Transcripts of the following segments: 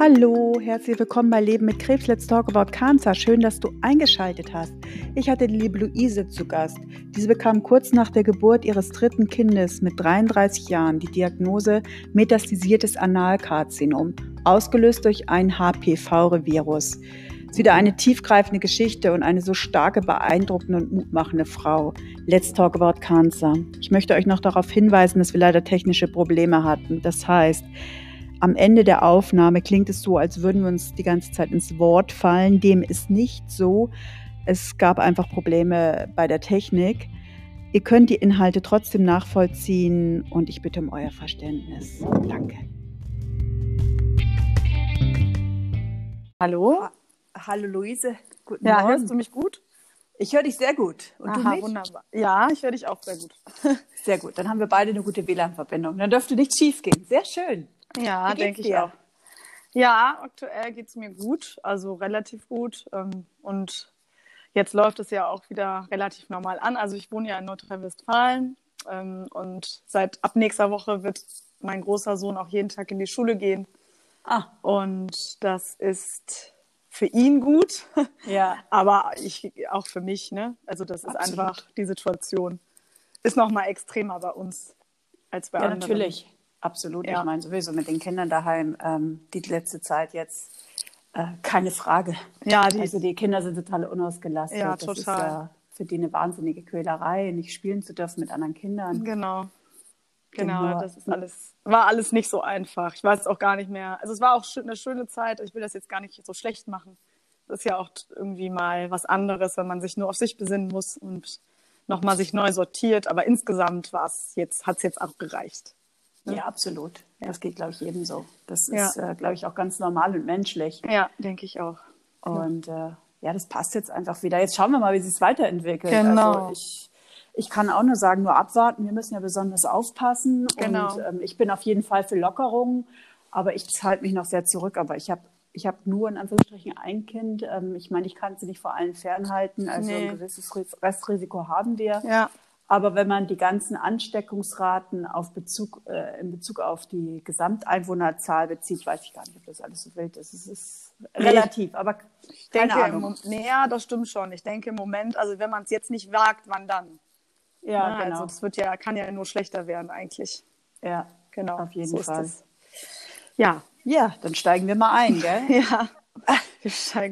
Hallo, herzlich willkommen bei Leben mit Krebs. Let's talk about cancer. Schön, dass du eingeschaltet hast. Ich hatte die liebe Luise zu Gast. Diese bekam kurz nach der Geburt ihres dritten Kindes mit 33 Jahren die Diagnose metastasiertes Analkarzinom, ausgelöst durch ein HPV-Virus. Ist wieder eine tiefgreifende Geschichte und eine so starke, beeindruckende und mutmachende Frau. Let's talk about cancer. Ich möchte euch noch darauf hinweisen, dass wir leider technische Probleme hatten. Das heißt, am Ende der Aufnahme klingt es so, als würden wir uns die ganze Zeit ins Wort fallen. Dem ist nicht so. Es gab einfach Probleme bei der Technik. Ihr könnt die Inhalte trotzdem nachvollziehen und ich bitte um euer Verständnis. Danke. Hallo? Hallo Luise, guten ja, Morgen. hörst du mich gut? Ich höre dich sehr gut. Und Aha, du mich? wunderbar. Ja, ich höre dich auch sehr gut. Sehr gut. Dann haben wir beide eine gute WLAN-Verbindung. Dann dürfte nichts schief gehen. Sehr schön. Ja, denke ich auch. Ja, aktuell geht es mir gut, also relativ gut. Ähm, und jetzt läuft es ja auch wieder relativ normal an. Also ich wohne ja in Nordrhein-Westfalen ähm, und seit ab nächster Woche wird mein großer Sohn auch jeden Tag in die Schule gehen. Ah. Und das ist für ihn gut. Ja. Aber ich auch für mich, ne? Also das ist Absolut. einfach die Situation. Ist nochmal extremer bei uns als bei ja, anderen. Natürlich. Absolut. Ja. Ich meine, sowieso mit den Kindern daheim, ähm, die letzte Zeit jetzt, äh, keine Frage. Ja, die, also die Kinder sind total unausgelastet. Ja, das total. ist ja für die eine wahnsinnige Quälerei, nicht spielen zu dürfen mit anderen Kindern. Genau. Genau, das ist alles, war alles nicht so einfach. Ich weiß auch gar nicht mehr. Also es war auch eine schöne Zeit. Ich will das jetzt gar nicht so schlecht machen. Das ist ja auch irgendwie mal was anderes, wenn man sich nur auf sich besinnen muss und nochmal sich neu sortiert. Aber insgesamt war es jetzt, hat es jetzt auch gereicht. Ne? Ja, absolut. Das geht, glaube ich, jedem so. Das ist, ja. äh, glaube ich, auch ganz normal und menschlich. Ja, denke ich auch. Und äh, ja, das passt jetzt einfach wieder. Jetzt schauen wir mal, wie sich es weiterentwickelt. Genau. Also ich, ich kann auch nur sagen, nur abwarten. Wir müssen ja besonders aufpassen. Genau. Und ähm, ich bin auf jeden Fall für Lockerungen, aber ich halte mich noch sehr zurück. Aber ich habe ich habe nur in Anführungsstrichen ein Kind. Ähm, ich meine, ich kann sie nicht vor allen fernhalten. Also nee. ein gewisses Restrisiko haben wir. Ja. Aber wenn man die ganzen Ansteckungsraten auf Bezug, äh, in Bezug auf die Gesamteinwohnerzahl bezieht, weiß ich gar nicht, ob das alles so wild ist. Es ist relativ, aber ich denke, keine Ahnung. Nee, ja, das stimmt schon. Ich denke im Moment, also wenn man es jetzt nicht wagt, wann dann? Ja, Na, genau. Also das wird ja, kann ja nur schlechter werden eigentlich. Ja, genau. Auf jeden so Fall. Ja. Ja, dann steigen wir mal ein, gell? ja.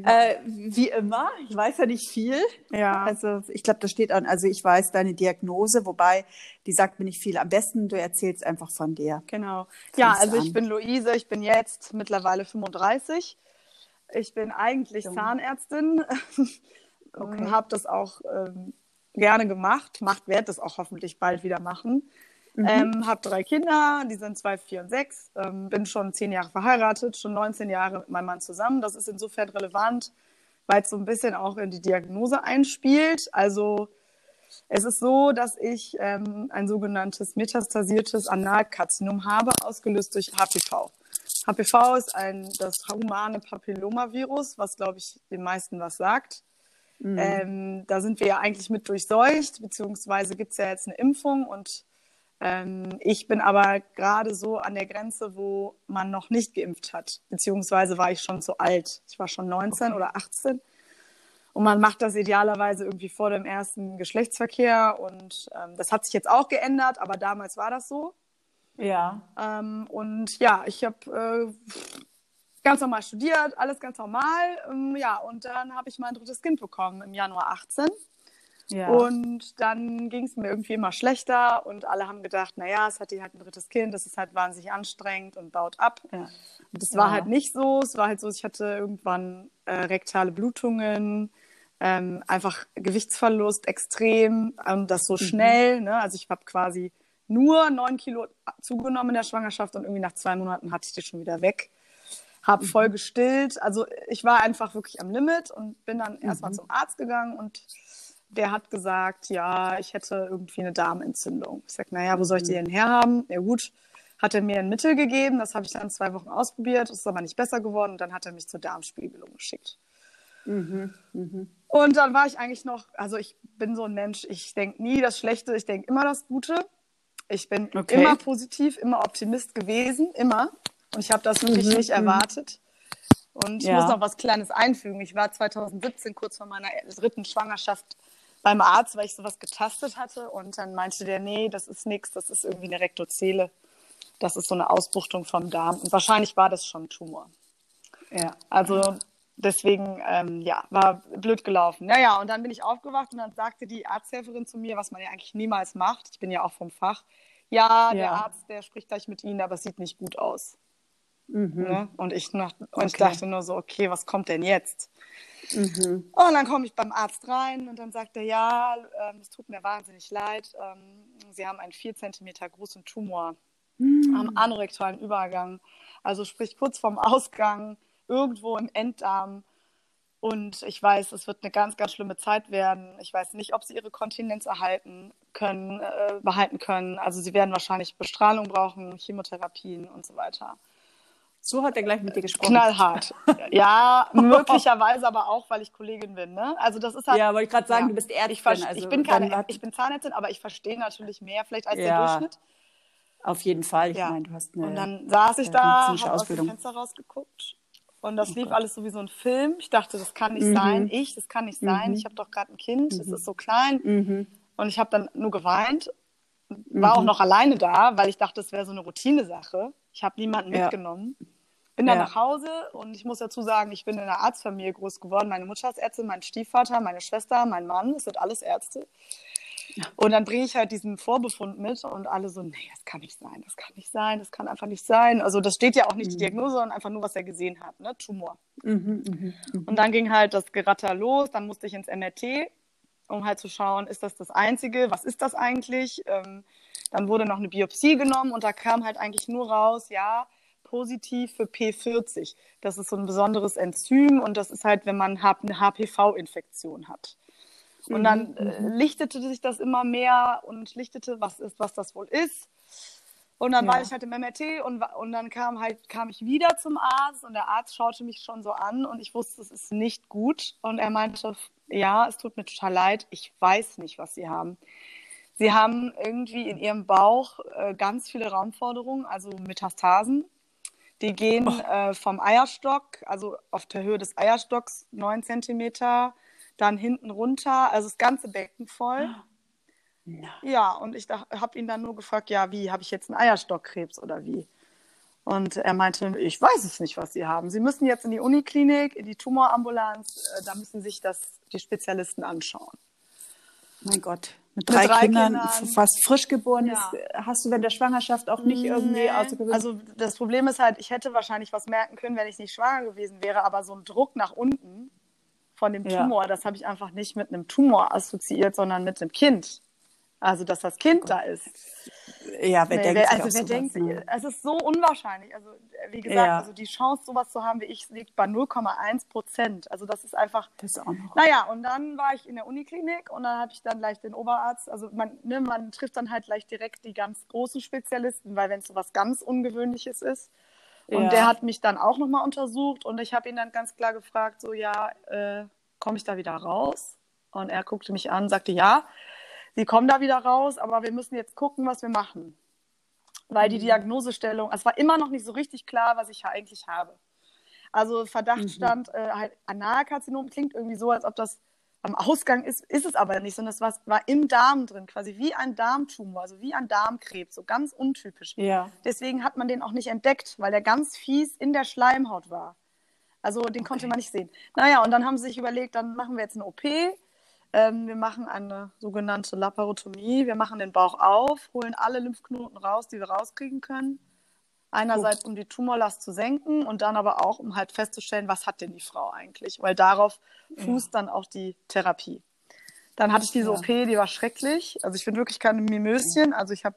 Äh, wie immer, ich weiß ja nicht viel. Ja. Also ich glaube, da steht an, also ich weiß deine Diagnose, wobei die sagt mir nicht viel. Am besten, du erzählst einfach von dir. Genau. Ja, also an. ich bin Luise, ich bin jetzt mittlerweile 35. Ich bin eigentlich Jung. Zahnärztin. Okay. habe das auch ähm, gerne gemacht, macht, werde das auch hoffentlich bald wieder machen. Mhm. Ähm, habe drei Kinder, die sind zwei, vier und sechs. Ähm, bin schon zehn Jahre verheiratet, schon 19 Jahre mit meinem Mann zusammen. Das ist insofern relevant, weil es so ein bisschen auch in die Diagnose einspielt. Also es ist so, dass ich ähm, ein sogenanntes metastasiertes Analkarzinom habe, ausgelöst durch HPV. HPV ist ein, das humane Papillomavirus, was, glaube ich, den meisten was sagt. Mhm. Ähm, da sind wir ja eigentlich mit durchseucht, beziehungsweise gibt es ja jetzt eine Impfung und ähm, ich bin aber gerade so an der Grenze, wo man noch nicht geimpft hat, beziehungsweise war ich schon zu alt. Ich war schon 19 okay. oder 18. Und man macht das idealerweise irgendwie vor dem ersten Geschlechtsverkehr. Und ähm, das hat sich jetzt auch geändert, aber damals war das so. Ja. Ähm, und ja, ich habe äh, ganz normal studiert, alles ganz normal. Ähm, ja, und dann habe ich mein drittes Kind bekommen im Januar 18. Ja. Und dann ging es mir irgendwie immer schlechter und alle haben gedacht, naja, es hat die halt ein drittes Kind, das ist halt wahnsinnig anstrengend und baut ab. Ja. Und das war ja. halt nicht so. Es war halt so, ich hatte irgendwann äh, rektale Blutungen, ähm, einfach Gewichtsverlust extrem und das so mhm. schnell. Ne? Also ich habe quasi nur neun Kilo zugenommen in der Schwangerschaft und irgendwie nach zwei Monaten hatte ich die schon wieder weg. Habe mhm. voll gestillt. Also ich war einfach wirklich am Limit und bin dann mhm. erstmal zum Arzt gegangen und der hat gesagt, ja, ich hätte irgendwie eine Darmentzündung. Ich sage, naja, wo soll ich die denn herhaben? Ja gut, hat er mir ein Mittel gegeben, das habe ich dann zwei Wochen ausprobiert, ist aber nicht besser geworden und dann hat er mich zur Darmspiegelung geschickt. Mhm, mh. Und dann war ich eigentlich noch, also ich bin so ein Mensch, ich denke nie das Schlechte, ich denke immer das Gute. Ich bin okay. immer positiv, immer Optimist gewesen, immer. Und ich habe das wirklich mhm, nicht mhm. erwartet. Und ich ja. muss noch was Kleines einfügen. Ich war 2017 kurz vor meiner dritten Schwangerschaft beim Arzt, weil ich sowas getastet hatte. Und dann meinte der, nee, das ist nichts, das ist irgendwie eine Rektozele. Das ist so eine Ausbuchtung vom Darm. Und wahrscheinlich war das schon ein Tumor. Ja. Also deswegen, ähm, ja, war blöd gelaufen. Naja, und dann bin ich aufgewacht und dann sagte die Arzthelferin zu mir, was man ja eigentlich niemals macht, ich bin ja auch vom Fach, ja, ja. der Arzt, der spricht gleich mit Ihnen, aber es sieht nicht gut aus. Mhm. Ne? Und, ich, nach, und okay. ich dachte nur so, okay, was kommt denn jetzt? Mhm. Und dann komme ich beim Arzt rein und dann sagt er, ja, ähm, es tut mir wahnsinnig leid, ähm, Sie haben einen vier Zentimeter großen Tumor mhm. am anorektalen Übergang, also sprich kurz vorm Ausgang, irgendwo im Enddarm. Und ich weiß, es wird eine ganz, ganz schlimme Zeit werden. Ich weiß nicht, ob sie ihre Kontinenz erhalten können, äh, behalten können. Also sie werden wahrscheinlich Bestrahlung brauchen, Chemotherapien und so weiter. So hat er gleich mit dir gesprochen. Knallhart. ja, möglicherweise aber auch, weil ich Kollegin bin. Ne? Also das ist halt. Ja, wollte ich gerade sagen, ja, du bist Ärztin. Ich, also ich bin keine, ich bin Zahnärztin, aber ich verstehe natürlich mehr vielleicht als ja, der Durchschnitt. Auf jeden Fall. Ich ja. meine, du hast eine. Und dann saß ich da, habe aus dem Fenster rausgeguckt und das oh lief Gott. alles so wie so ein Film. Ich dachte, das kann nicht mhm. sein. Ich, das kann nicht sein. Mhm. Ich habe doch gerade ein Kind, es mhm. ist so klein. Mhm. Und ich habe dann nur geweint. War auch noch alleine da, weil ich dachte, das wäre so eine Routinesache. Ich habe niemanden ja. mitgenommen. Bin dann ja. nach Hause und ich muss dazu sagen, ich bin in einer Arztfamilie groß geworden. Meine Mutter ist Ärztin, mein Stiefvater, meine Schwester, mein Mann, das sind alles Ärzte. Und dann bringe ich halt diesen Vorbefund mit und alle so, nee, das kann nicht sein, das kann nicht sein, das kann einfach nicht sein. Also das steht ja auch nicht mhm. die Diagnose, sondern einfach nur, was er gesehen hat, ne? Tumor. Mhm, mh, mh. Und dann ging halt das Geratter los, dann musste ich ins MRT, um halt zu schauen, ist das das Einzige, was ist das eigentlich? Ähm, dann wurde noch eine Biopsie genommen und da kam halt eigentlich nur raus, ja, positiv für P40. Das ist so ein besonderes Enzym und das ist halt, wenn man eine HPV-Infektion hat. Und mhm, dann äh, mhm. lichtete sich das immer mehr und lichtete, was ist, was das wohl ist. Und dann ja. war ich halt im MRT und, und dann kam halt, kam ich wieder zum Arzt und der Arzt schaute mich schon so an und ich wusste, es ist nicht gut. Und er meinte, ja, es tut mir total leid, ich weiß nicht, was Sie haben. Sie haben irgendwie in Ihrem Bauch äh, ganz viele Raumforderungen, also Metastasen. Die gehen oh. äh, vom Eierstock, also auf der Höhe des Eierstocks, neun Zentimeter, dann hinten runter, also das ganze Becken voll. No. Ja, und ich habe ihn dann nur gefragt, ja, wie, habe ich jetzt einen Eierstockkrebs oder wie? Und er meinte, ich weiß es nicht, was Sie haben. Sie müssen jetzt in die Uniklinik, in die Tumorambulanz, äh, da müssen sich das die Spezialisten anschauen. Mein Gott mit drei, mit drei Kindern, Kindern, fast frisch geboren ja. ist, hast du während der Schwangerschaft auch nicht irgendwie nee. ausgewählt? Also das Problem ist halt, ich hätte wahrscheinlich was merken können, wenn ich nicht schwanger gewesen wäre, aber so ein Druck nach unten von dem Tumor, ja. das habe ich einfach nicht mit einem Tumor assoziiert, sondern mit einem Kind. Also, dass das Kind da ist. Ja, wer nee, denkt wer, also wer denkt, ne? es ist so unwahrscheinlich. Also, wie gesagt, ja. also die Chance, sowas zu haben wie ich, liegt bei 0,1 Prozent. Also, das ist einfach. Das ist auch noch. Naja, und dann war ich in der Uniklinik und dann habe ich dann gleich den Oberarzt. Also, man, ne, man trifft dann halt gleich direkt die ganz großen Spezialisten, weil wenn es so was ganz Ungewöhnliches ist. Und ja. der hat mich dann auch nochmal untersucht und ich habe ihn dann ganz klar gefragt, so, ja, äh, komme ich da wieder raus? Und er guckte mich an, sagte, ja sie kommen da wieder raus, aber wir müssen jetzt gucken, was wir machen. Weil die mhm. Diagnosestellung, es war immer noch nicht so richtig klar, was ich eigentlich habe. Also Verdacht mhm. stand, äh, halt Analkarzinom klingt irgendwie so, als ob das am Ausgang ist, ist es aber nicht, sondern es war, war im Darm drin, quasi wie ein Darmtumor, also wie ein Darmkrebs, so ganz untypisch. Ja. Deswegen hat man den auch nicht entdeckt, weil der ganz fies in der Schleimhaut war. Also den okay. konnte man nicht sehen. Naja, und dann haben sie sich überlegt, dann machen wir jetzt eine OP, ähm, wir machen eine sogenannte Laparotomie. Wir machen den Bauch auf, holen alle Lymphknoten raus, die wir rauskriegen können. Einerseits, um die Tumorlast zu senken und dann aber auch, um halt festzustellen, was hat denn die Frau eigentlich? Weil darauf fußt ja. dann auch die Therapie. Dann hatte ich diese ja. OP, die war schrecklich. Also ich bin wirklich keine Mimöschen. Also ich habe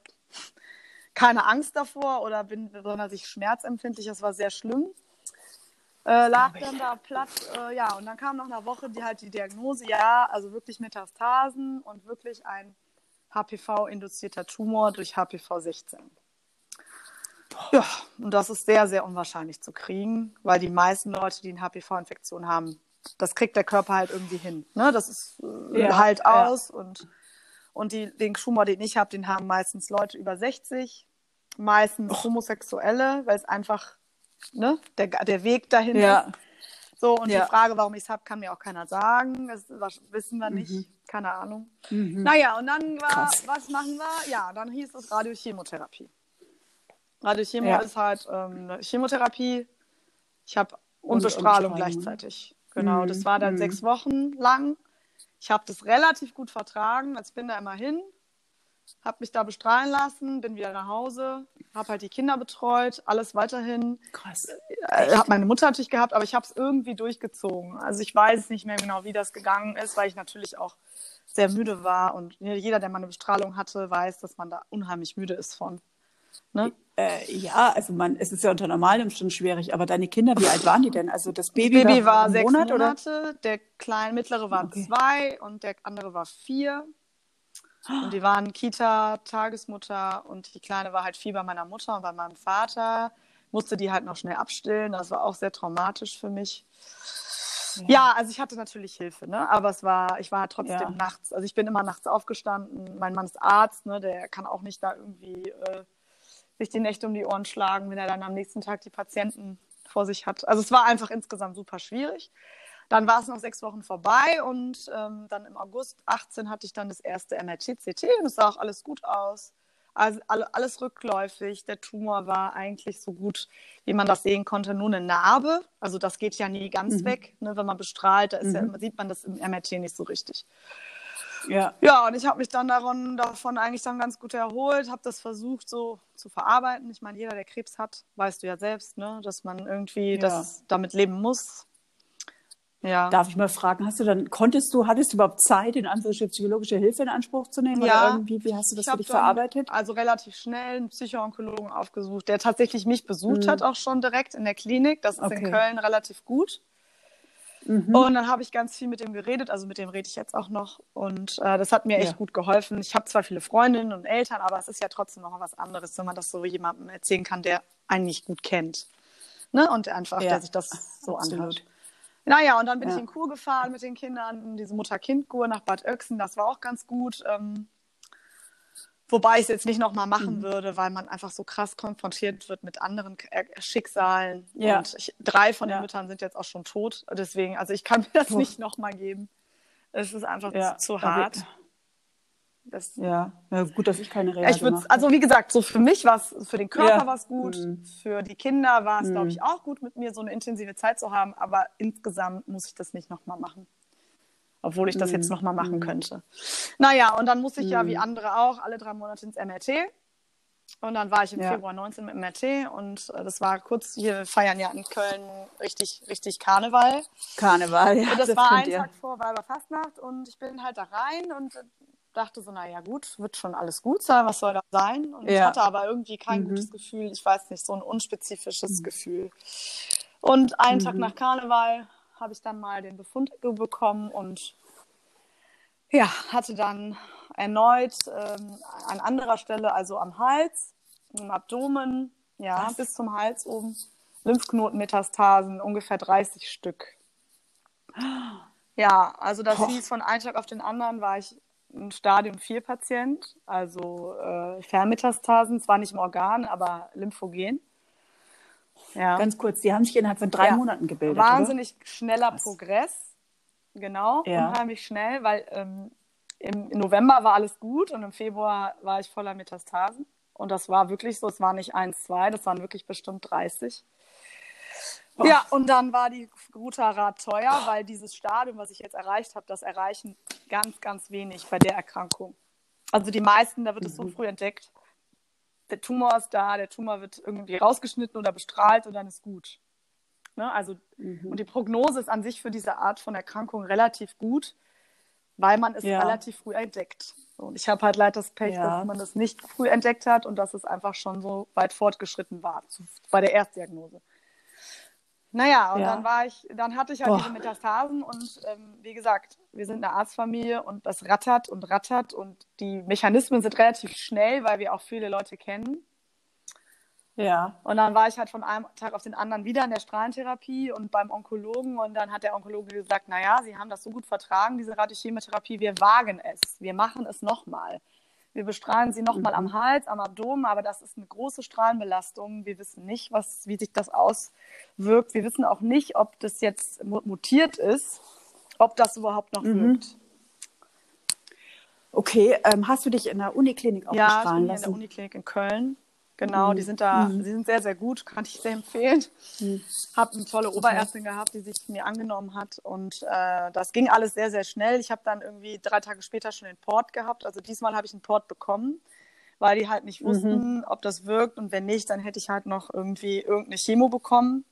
keine Angst davor oder bin besonders schmerzempfindlich. Das war sehr schlimm äh, lag dann da platt, äh, ja, und dann kam nach einer Woche die halt die Diagnose, ja, also wirklich Metastasen und wirklich ein HPV-induzierter Tumor durch HPV 16. Ja, und das ist sehr, sehr unwahrscheinlich zu kriegen, weil die meisten Leute, die eine HPV-Infektion haben, das kriegt der Körper halt irgendwie hin. Ne? Das ist äh, ja, halt aus ja. und, und die, den Tumor, den ich habe, den haben meistens Leute über 60, meistens oh. Homosexuelle, weil es einfach ne, der, der Weg dahin ja. ist. So, und ja. die Frage, warum ich es habe, kann mir auch keiner sagen. Das, das wissen wir nicht. Mhm. Keine Ahnung. Mhm. Naja, und dann war, Krass. was machen wir? Ja, dann hieß es Radiochemotherapie. Radiochemo ja. ist halt ähm, Chemotherapie. Ich habe und, und Bestrahlung und gleichzeitig. Genau, mhm. das war dann mhm. sechs Wochen lang. Ich habe das relativ gut vertragen. Als bin da immer hin, habe mich da bestrahlen lassen, bin wieder nach Hause, habe halt die Kinder betreut, alles weiterhin. Krass. Äh, habe meine Mutter natürlich gehabt, aber ich habe es irgendwie durchgezogen. Also ich weiß nicht mehr genau, wie das gegangen ist, weil ich natürlich auch sehr müde war und jeder, der mal eine Bestrahlung hatte, weiß, dass man da unheimlich müde ist von. Ne? Äh, ja, also man, es ist ja unter normalen Umständen schwierig, aber deine Kinder, wie alt waren die denn? Also das Baby, das Baby war, war sechs Monat, Monate, oder? der kleine mittlere war okay. zwei und der andere war vier. Und die waren Kita, Tagesmutter und die Kleine war halt viel bei meiner Mutter und bei meinem Vater. Musste die halt noch schnell abstillen. Das war auch sehr traumatisch für mich. Ja, ja also ich hatte natürlich Hilfe, ne? Aber es war, ich war halt trotzdem ja. nachts. Also ich bin immer nachts aufgestanden. Mein Mann ist Arzt, ne? Der kann auch nicht da irgendwie äh, sich die Nächte um die Ohren schlagen, wenn er dann am nächsten Tag die Patienten vor sich hat. Also es war einfach insgesamt super schwierig. Dann war es noch sechs Wochen vorbei und ähm, dann im August 18 hatte ich dann das erste MRT-CT und es sah auch alles gut aus. Also alles rückläufig. Der Tumor war eigentlich so gut, wie man das sehen konnte, nur eine Narbe. Also das geht ja nie ganz mhm. weg, ne? wenn man bestrahlt. Da mhm. ja, sieht man das im MRT nicht so richtig. Ja. Ja, und ich habe mich dann daran, davon eigentlich dann ganz gut erholt, habe das versucht so zu verarbeiten. Ich meine, jeder, der Krebs hat, weißt du ja selbst, ne, dass man irgendwie ja. das damit leben muss. Ja. Darf ich mal fragen, hast du dann, konntest du, hattest du überhaupt Zeit, in Anführungsstrichen psychologische Hilfe in Anspruch zu nehmen? Ja. Oder irgendwie, wie hast du das für dich verarbeitet? Also relativ schnell einen Psychoonkologen aufgesucht, der tatsächlich mich besucht mhm. hat, auch schon direkt in der Klinik. Das ist okay. in Köln relativ gut. Mhm. Und dann habe ich ganz viel mit dem geredet, also mit dem rede ich jetzt auch noch. Und äh, das hat mir echt ja. gut geholfen. Ich habe zwar viele Freundinnen und Eltern, aber es ist ja trotzdem noch was anderes, wenn man das so jemandem erzählen kann, der einen nicht gut kennt. Ne? Und einfach, ja. der sich das so Absolut. anhört. Naja, und dann bin ja. ich in Kur gefahren mit den Kindern, diese Mutter-Kind-Kur nach Bad Oechsen, das war auch ganz gut. Ähm, wobei ich es jetzt nicht nochmal machen mhm. würde, weil man einfach so krass konfrontiert wird mit anderen äh, Schicksalen. Ja. Und ich, drei von den ja. Müttern sind jetzt auch schon tot. Deswegen, also ich kann mir das Puh. nicht nochmal geben. Es ist einfach ja. zu, zu hart. Das, ja. ja, gut, dass ich keine Reha ich gemacht Also wie gesagt, so für mich war es, für den Körper ja. war es gut, mhm. für die Kinder war es, mhm. glaube ich, auch gut, mit mir so eine intensive Zeit zu haben, aber insgesamt muss ich das nicht nochmal machen. Obwohl ich das mhm. jetzt nochmal machen mhm. könnte. Naja, und dann muss ich ja wie mhm. andere auch alle drei Monate ins MRT. Und dann war ich im ja. Februar 19 mit MRT und äh, das war kurz, wir feiern ja in Köln richtig, richtig Karneval. Karneval, ja. Und das, das war ein Tag vor Weiberfastnacht und ich bin halt da rein und dachte so, naja gut, wird schon alles gut sein, was soll da sein? Und ja. ich hatte aber irgendwie kein mhm. gutes Gefühl, ich weiß nicht, so ein unspezifisches mhm. Gefühl. Und einen mhm. Tag nach Karneval habe ich dann mal den Befund bekommen und ja, hatte dann erneut ähm, an anderer Stelle, also am Hals, im Abdomen, ja, was? bis zum Hals oben, Lymphknotenmetastasen, ungefähr 30 Stück. Ja, also das Boah. hieß von einem Tag auf den anderen war ich ein Stadium 4 Patient, also äh, Fernmetastasen, zwar nicht im Organ, aber lymphogen. Ja. Ganz kurz, die haben sich innerhalb von drei ja. Monaten gebildet. Wahnsinnig oder? schneller Was? Progress. Genau, ja. unheimlich schnell, weil ähm, im, November war alles gut und im Februar war ich voller Metastasen. Und das war wirklich so, es war nicht eins, zwei, das waren wirklich bestimmt 30. Oh. Ja, und dann war die Grutarad teuer, weil dieses Stadium, was ich jetzt erreicht habe, das erreichen ganz, ganz wenig bei der Erkrankung. Also die meisten, da wird mhm. es so mhm. früh entdeckt. Der Tumor ist da, der Tumor wird irgendwie rausgeschnitten oder bestrahlt und dann ist gut. Ne? Also, mhm. Und die Prognose ist an sich für diese Art von Erkrankung relativ gut, weil man es ja. relativ früh entdeckt. Und ich habe halt leider das Pech, ja. dass man das nicht früh entdeckt hat und dass es einfach schon so weit fortgeschritten war zu, bei der Erstdiagnose. Naja, und ja. dann war ich, dann hatte ich halt Boah. diese Metastasen und ähm, wie gesagt, wir sind eine Arztfamilie und das rattert und rattert und die Mechanismen sind relativ schnell, weil wir auch viele Leute kennen. Ja. Und dann war ich halt von einem Tag auf den anderen wieder in der Strahlentherapie und beim Onkologen und dann hat der Onkologe gesagt, naja, Sie haben das so gut vertragen, diese Radiochemotherapie, wir wagen es, wir machen es nochmal. Wir bestrahlen sie nochmal mhm. am Hals, am Abdomen, aber das ist eine große Strahlenbelastung. Wir wissen nicht, was, wie sich das auswirkt. Wir wissen auch nicht, ob das jetzt mutiert ist, ob das überhaupt noch mhm. wirkt. Okay, ähm, hast du dich in der Uniklinik auch ja, bestrahlen lassen? Ja, in der Uniklinik in Köln. Genau, mhm. die sind da, mhm. die sind sehr, sehr gut, kann ich sehr empfehlen. Mhm. Habe eine tolle Oberärztin okay. gehabt, die sich mir angenommen hat und äh, das ging alles sehr, sehr schnell. Ich habe dann irgendwie drei Tage später schon den Port gehabt. Also diesmal habe ich einen Port bekommen, weil die halt nicht mhm. wussten, ob das wirkt und wenn nicht, dann hätte ich halt noch irgendwie irgendeine Chemo bekommen.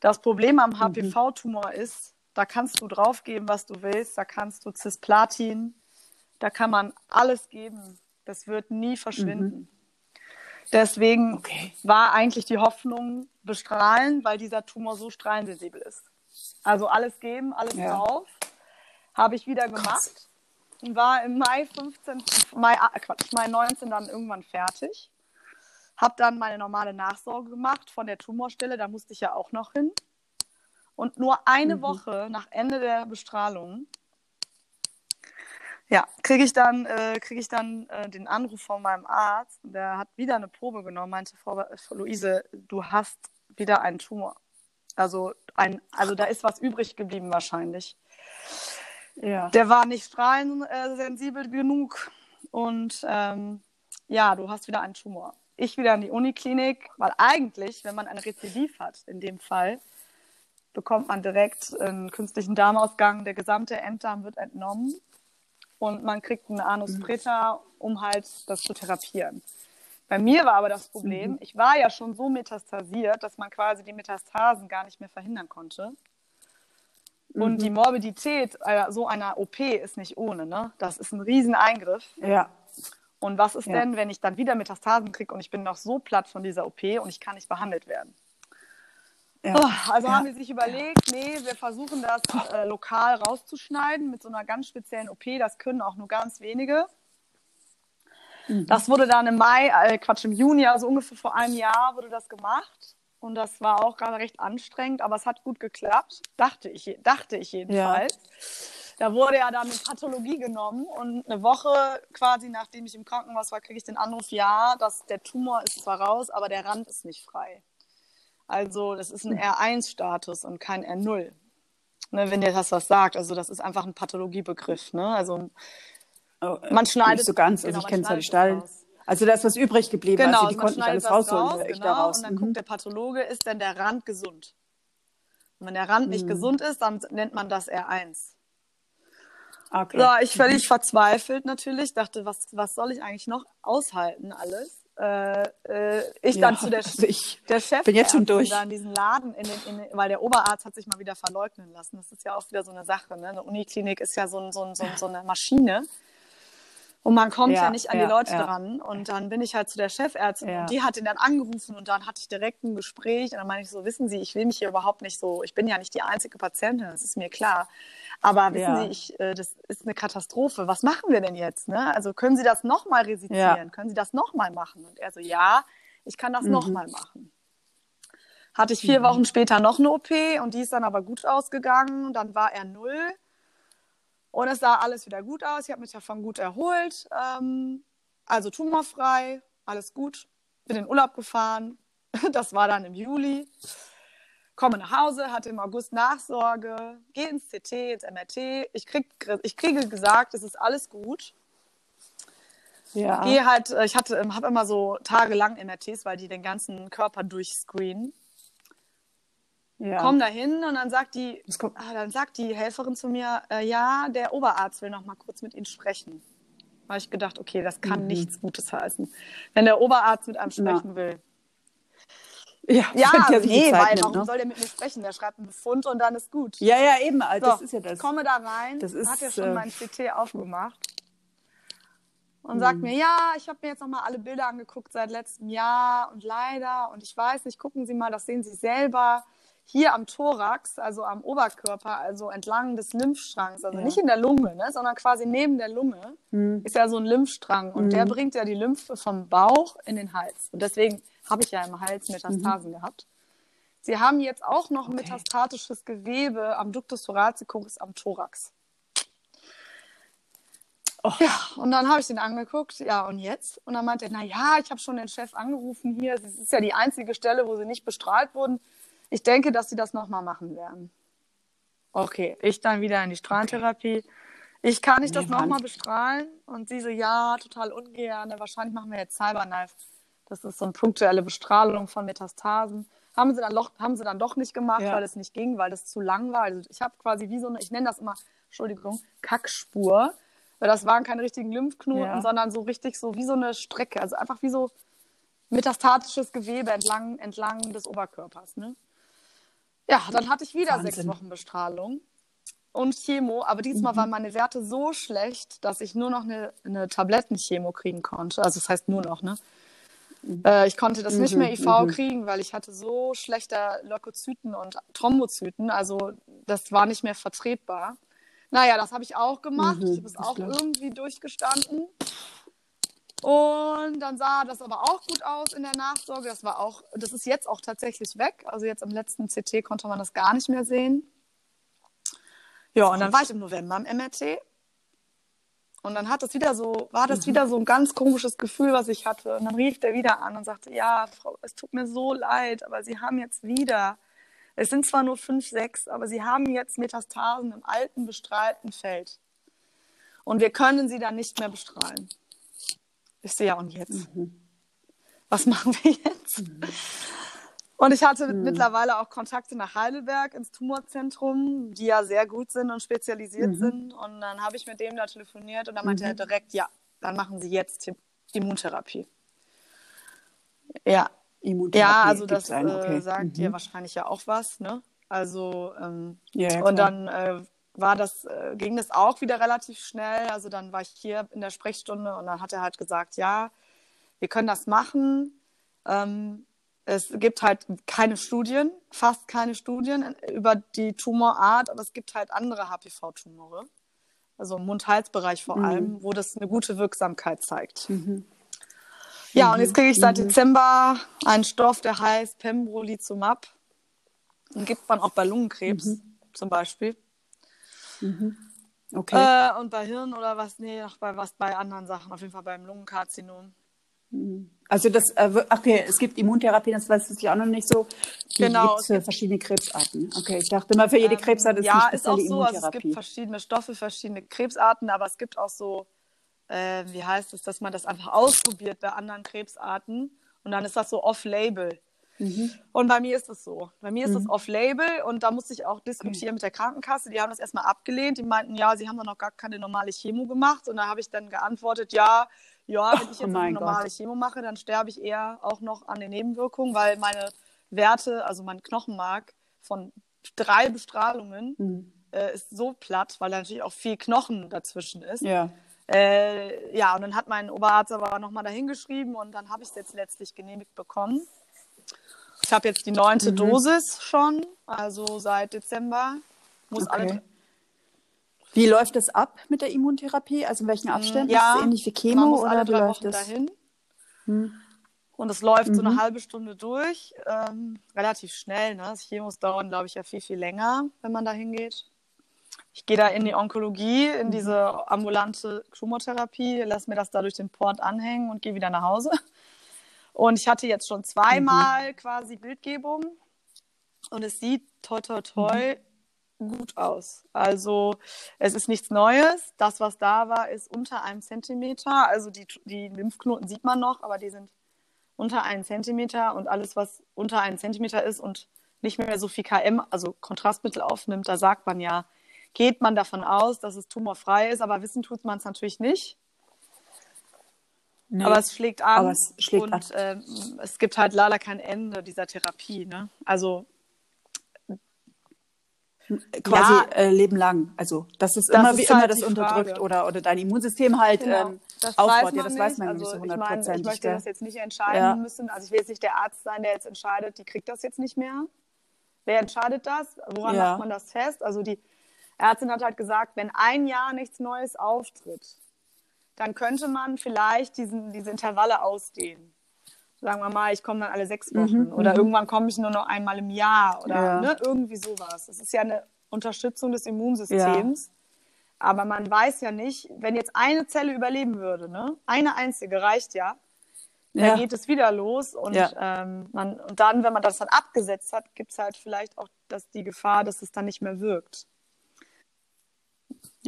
Das Problem am HPV-Tumor mhm. ist, da kannst du draufgeben, was du willst. Da kannst du Cisplatin, da kann man alles geben. Das wird nie verschwinden. Deswegen okay. war eigentlich die Hoffnung bestrahlen, weil dieser Tumor so strahlensensibel ist. Also alles geben, alles ja. drauf. Habe ich wieder gemacht. Und war im Mai 15, Mai, äh, Quatsch, Mai 19 dann irgendwann fertig. Habe dann meine normale Nachsorge gemacht von der Tumorstelle, da musste ich ja auch noch hin. Und nur eine mhm. Woche nach Ende der Bestrahlung ja, kriege ich dann, äh, krieg ich dann äh, den Anruf von meinem Arzt. Der hat wieder eine Probe genommen, meinte Frau, Luise, du hast wieder einen Tumor. Also, ein, also da ist was übrig geblieben wahrscheinlich. Ja. Der war nicht strahlensensibel genug und ähm, ja, du hast wieder einen Tumor. Ich wieder in die Uniklinik, weil eigentlich, wenn man ein Rezidiv hat, in dem Fall, bekommt man direkt einen künstlichen Darmausgang. Der gesamte Enddarm wird entnommen und man kriegt einen Anus mhm. preta, um halt das zu therapieren. Bei mir war aber das Problem, mhm. ich war ja schon so metastasiert, dass man quasi die Metastasen gar nicht mehr verhindern konnte. Und mhm. die Morbidität äh, so einer OP ist nicht ohne, ne? Das ist ein Rieseneingriff. Ja. Und was ist ja. denn, wenn ich dann wieder Metastasen kriege und ich bin noch so platt von dieser OP und ich kann nicht behandelt werden? Ja. Oh, also ja. haben wir sich überlegt, nee, wir versuchen das äh, lokal rauszuschneiden mit so einer ganz speziellen OP. Das können auch nur ganz wenige. Mhm. Das wurde dann im Mai, äh, Quatsch, im Juni, also ungefähr vor einem Jahr wurde das gemacht. Und das war auch gerade recht anstrengend, aber es hat gut geklappt, dachte ich, dachte ich jedenfalls. Ja. Da wurde ja dann eine Pathologie genommen und eine Woche quasi nachdem ich im Krankenhaus war, kriege ich den Anruf, ja, dass der Tumor ist zwar raus, aber der Rand ist nicht frei. Also das ist ein hm. R1-Status und kein R0. Ne, wenn dir das was sagt. Also das ist einfach ein Pathologiebegriff. Ne? Also oh, äh, man schneidet. Nicht so ganz, also genau, ich kenne zwar die Stall. Also da ist was übrig geblieben. Genau, also die konnten nicht alles rausholen. Raus, genau, daraus. Und dann mhm. guckt der Pathologe, ist denn der Rand gesund? Und wenn der Rand mhm. nicht gesund ist, dann nennt man das R1. Okay. So, ich völlig mhm. verzweifelt natürlich, dachte, was, was soll ich eigentlich noch aushalten alles? Äh, äh, ich ja, dann zu der, also ich der Chef bin jetzt schon durch. da in diesen Laden, in den, in weil der Oberarzt hat sich mal wieder verleugnen lassen. Das ist ja auch wieder so eine Sache. Ne? Eine Uniklinik ist ja so, so, so, so eine Maschine. Und man kommt ja, ja nicht an ja, die Leute ja. dran. Und dann bin ich halt zu der Chefärztin und die hat ihn dann angerufen und dann hatte ich direkt ein Gespräch. Und dann meine ich so, wissen Sie, ich will mich hier überhaupt nicht so, ich bin ja nicht die einzige Patientin, das ist mir klar. Aber wissen. Sie, ich, äh, das ist eine Katastrophe. Was machen wir denn jetzt? Ne? Also können Sie das nochmal resizieren? Können Sie das nochmal machen? Und er so, ja, ich kann das mhm. nochmal machen. Hatte ich vier mhm. Wochen später noch eine OP und die ist dann aber gut ausgegangen. Dann war er null und es sah alles wieder gut aus. Ich habe mich davon gut erholt. Ähm, also tumorfrei, alles gut. Bin in Urlaub gefahren. Das war dann im Juli komme nach Hause, hatte im August Nachsorge, gehe ins CT, ins MRT. Ich, krieg, ich kriege gesagt, es ist alles gut. Ja. Gehe halt, äh, ich hatte, habe immer so tagelang MRTs, weil die den ganzen Körper durchscreenen. Ja. Komm da hin und dann sagt die, ah, dann sagt die Helferin zu mir, äh, ja, der Oberarzt will noch mal kurz mit Ihnen sprechen. Da habe ich gedacht, okay, das kann mhm. nichts Gutes heißen. Wenn der Oberarzt mit einem sprechen ja. will, ja, ja, ja nee, weil nimmt, warum ne? soll der mit mir sprechen? Der schreibt einen Befund und dann ist gut. Ja, ja, eben. Also so, das ist ja das. Ich komme da rein, das ist, hat ja schon äh, mein CT aufgemacht und hm. sagt mir, ja, ich habe mir jetzt nochmal alle Bilder angeguckt seit letztem Jahr und leider und ich weiß nicht, gucken Sie mal, das sehen Sie selber hier am Thorax, also am Oberkörper, also entlang des Lymphstrangs, also ja. nicht in der Lunge, ne, sondern quasi neben der Lunge, hm. ist ja so ein Lymphstrang und hm. der bringt ja die Lymphe vom Bauch in den Hals. Und deswegen habe ich ja im Hals Metastasen mhm. gehabt. Sie haben jetzt auch noch okay. metastatisches Gewebe am Ductus thoracicus am Thorax. Oh. Ja, und dann habe ich den angeguckt, ja, und jetzt? Und dann meinte er, na ja, ich habe schon den Chef angerufen hier. Es ist ja die einzige Stelle, wo sie nicht bestrahlt wurden. Ich denke, dass sie das nochmal machen werden. Okay, ich dann wieder in die Strahlentherapie. Ich kann nicht nee, das nochmal bestrahlen. Und sie so, ja, total ungern. Wahrscheinlich machen wir jetzt Cyberknife. Das ist so eine punktuelle Bestrahlung von Metastasen. Haben sie dann doch, haben sie dann doch nicht gemacht, ja. weil es nicht ging, weil das zu lang war. Also ich habe quasi wie so eine, ich nenne das immer, Entschuldigung, Kackspur weil das waren keine richtigen Lymphknoten, ja. sondern so richtig so wie so eine Strecke. Also einfach wie so metastatisches Gewebe entlang, entlang des Oberkörpers. Ne? Ja, dann hatte ich wieder Wahnsinn. sechs Wochen Bestrahlung und Chemo, aber diesmal mhm. waren meine Werte so schlecht, dass ich nur noch eine, eine Tablettenchemo kriegen konnte. Also das heißt nur noch, ne? Mhm. Äh, ich konnte das mhm. nicht mehr IV mhm. kriegen, weil ich hatte so schlechte Leukozyten und Thrombozyten. Also das war nicht mehr vertretbar. Naja, das habe ich auch gemacht. Mhm, ich habe es auch klar. irgendwie durchgestanden. Und dann sah das aber auch gut aus in der Nachsorge. Das war auch, das ist jetzt auch tatsächlich weg. Also jetzt im letzten CT konnte man das gar nicht mehr sehen. Ja, und dann war ich im November im MRT. Und dann hat das wieder so, war das mhm. wieder so ein ganz komisches Gefühl, was ich hatte. Und dann rief der wieder an und sagte, ja, Frau, es tut mir so leid, aber Sie haben jetzt wieder es sind zwar nur fünf, sechs, aber sie haben jetzt Metastasen im alten bestrahlten Feld. Und wir können sie dann nicht mehr bestrahlen. Ich sehe ja, und jetzt? Mhm. Was machen wir jetzt? Mhm. Und ich hatte mhm. mittlerweile auch Kontakte nach Heidelberg ins Tumorzentrum, die ja sehr gut sind und spezialisiert mhm. sind. Und dann habe ich mit dem da telefoniert und dann meinte er mhm. direkt, ja, dann machen Sie jetzt Immuntherapie. Ja, Immuntherapie. Ja, also das okay. äh, sagt mhm. dir wahrscheinlich ja auch was, ne? Also ähm, ja, ja, und dann äh, war das, äh, ging das auch wieder relativ schnell. Also dann war ich hier in der Sprechstunde und dann hat er halt gesagt, ja, wir können das machen. Ähm, es gibt halt keine Studien, fast keine Studien über die Tumorart, aber es gibt halt andere HPV-Tumore, also im Mund-Hals-Bereich vor mhm. allem, wo das eine gute Wirksamkeit zeigt. Mhm. Ja, und jetzt kriege ich seit mhm. Dezember einen Stoff, der heißt Pembrolizumab. Den gibt man auch bei Lungenkrebs mhm. zum Beispiel. Mhm. Okay. Äh, und bei Hirn oder was, nee, noch bei was bei anderen Sachen, auf jeden Fall beim Lungenkarzinom. Mhm. Also das, äh, okay, es gibt Immuntherapie, das weiß ich auch noch nicht so. Die genau. Gibt es für verschiedene Krebsarten. Okay, ich dachte immer, für jede ähm, Krebsart ist ja, eine spezielle ist auch so. Also es gibt verschiedene Stoffe, verschiedene Krebsarten, aber es gibt auch so äh, wie heißt es, dass man das einfach ausprobiert bei anderen Krebsarten und dann ist das so off-label. Mhm. Und bei mir ist es so. Bei mir ist es mhm. off-label und da musste ich auch diskutieren mit der Krankenkasse. Die haben das erstmal abgelehnt. Die meinten, ja, sie haben doch noch gar keine normale Chemo gemacht. Und da habe ich dann geantwortet, ja, ja, wenn ich jetzt oh eine normale Gott. Chemo mache, dann sterbe ich eher auch noch an den Nebenwirkungen, weil meine Werte, also mein Knochenmark von drei Bestrahlungen mhm. äh, ist so platt, weil da natürlich auch viel Knochen dazwischen ist. Ja. Äh, ja, und dann hat mein Oberarzt aber nochmal dahin geschrieben und dann habe ich es jetzt letztlich genehmigt bekommen. Ich habe jetzt die neunte mhm. Dosis schon, also seit Dezember. Muss okay. alle. Wie läuft das ab mit der Immuntherapie? Also in welchen Abständen? Ja, ist es ähnlich wie Chemo man muss oder alle drei läuft Wochen dahin? Hm. Und es läuft mhm. so eine mhm. halbe Stunde durch, ähm, relativ schnell. Ne? Das Chemos dauern, glaube ich, ja viel, viel länger, wenn man da hingeht. Ich gehe da in die Onkologie, in mhm. diese ambulante Tumortherapie, lasse mir das da durch den Port anhängen und gehe wieder nach Hause. Und ich hatte jetzt schon zweimal mhm. quasi Bildgebung und es sieht toi toi toi mhm. gut aus. Also es ist nichts Neues. Das, was da war, ist unter einem Zentimeter. Also die, die Lymphknoten sieht man noch, aber die sind unter einem Zentimeter und alles, was unter einem Zentimeter ist und nicht mehr so viel KM, also Kontrastmittel aufnimmt, da sagt man ja, geht man davon aus, dass es tumorfrei ist, aber wissen tut man es natürlich nicht. Nee, aber es schlägt an aber es schlägt und an. Äh, es gibt halt leider kein Ende dieser Therapie. Ne? Also quasi ja, äh, Leben lang. Also das ist das immer ist wie halt immer das unterdrückt Frage. oder, oder dein Immunsystem halt genau. ähm, das aufbaut. Ja, das nicht. weiß man also, nicht so hundertprozentig. Ich, mein, ich möchte das jetzt nicht entscheiden ja. müssen. Also ich will jetzt nicht der Arzt sein, der jetzt entscheidet, die kriegt das jetzt nicht mehr. Wer entscheidet das? Woran ja. macht man das fest? Also die Ärztin hat halt gesagt, wenn ein Jahr nichts Neues auftritt, dann könnte man vielleicht diesen, diese Intervalle ausdehnen. Sagen wir mal, ich komme dann alle sechs mhm, Wochen mhm, oder irgendwann komme ich nur noch einmal im Jahr oder ja. ne, irgendwie sowas. Das ist ja eine Unterstützung des Immunsystems. Ja. Aber man weiß ja nicht, wenn jetzt eine Zelle überleben würde, ne? Eine einzige reicht ja. Ja. Dann geht es wieder los und, ja. ähm, man, und dann, wenn man das dann abgesetzt hat, gibt es halt vielleicht auch das, die Gefahr, dass es dann nicht mehr wirkt.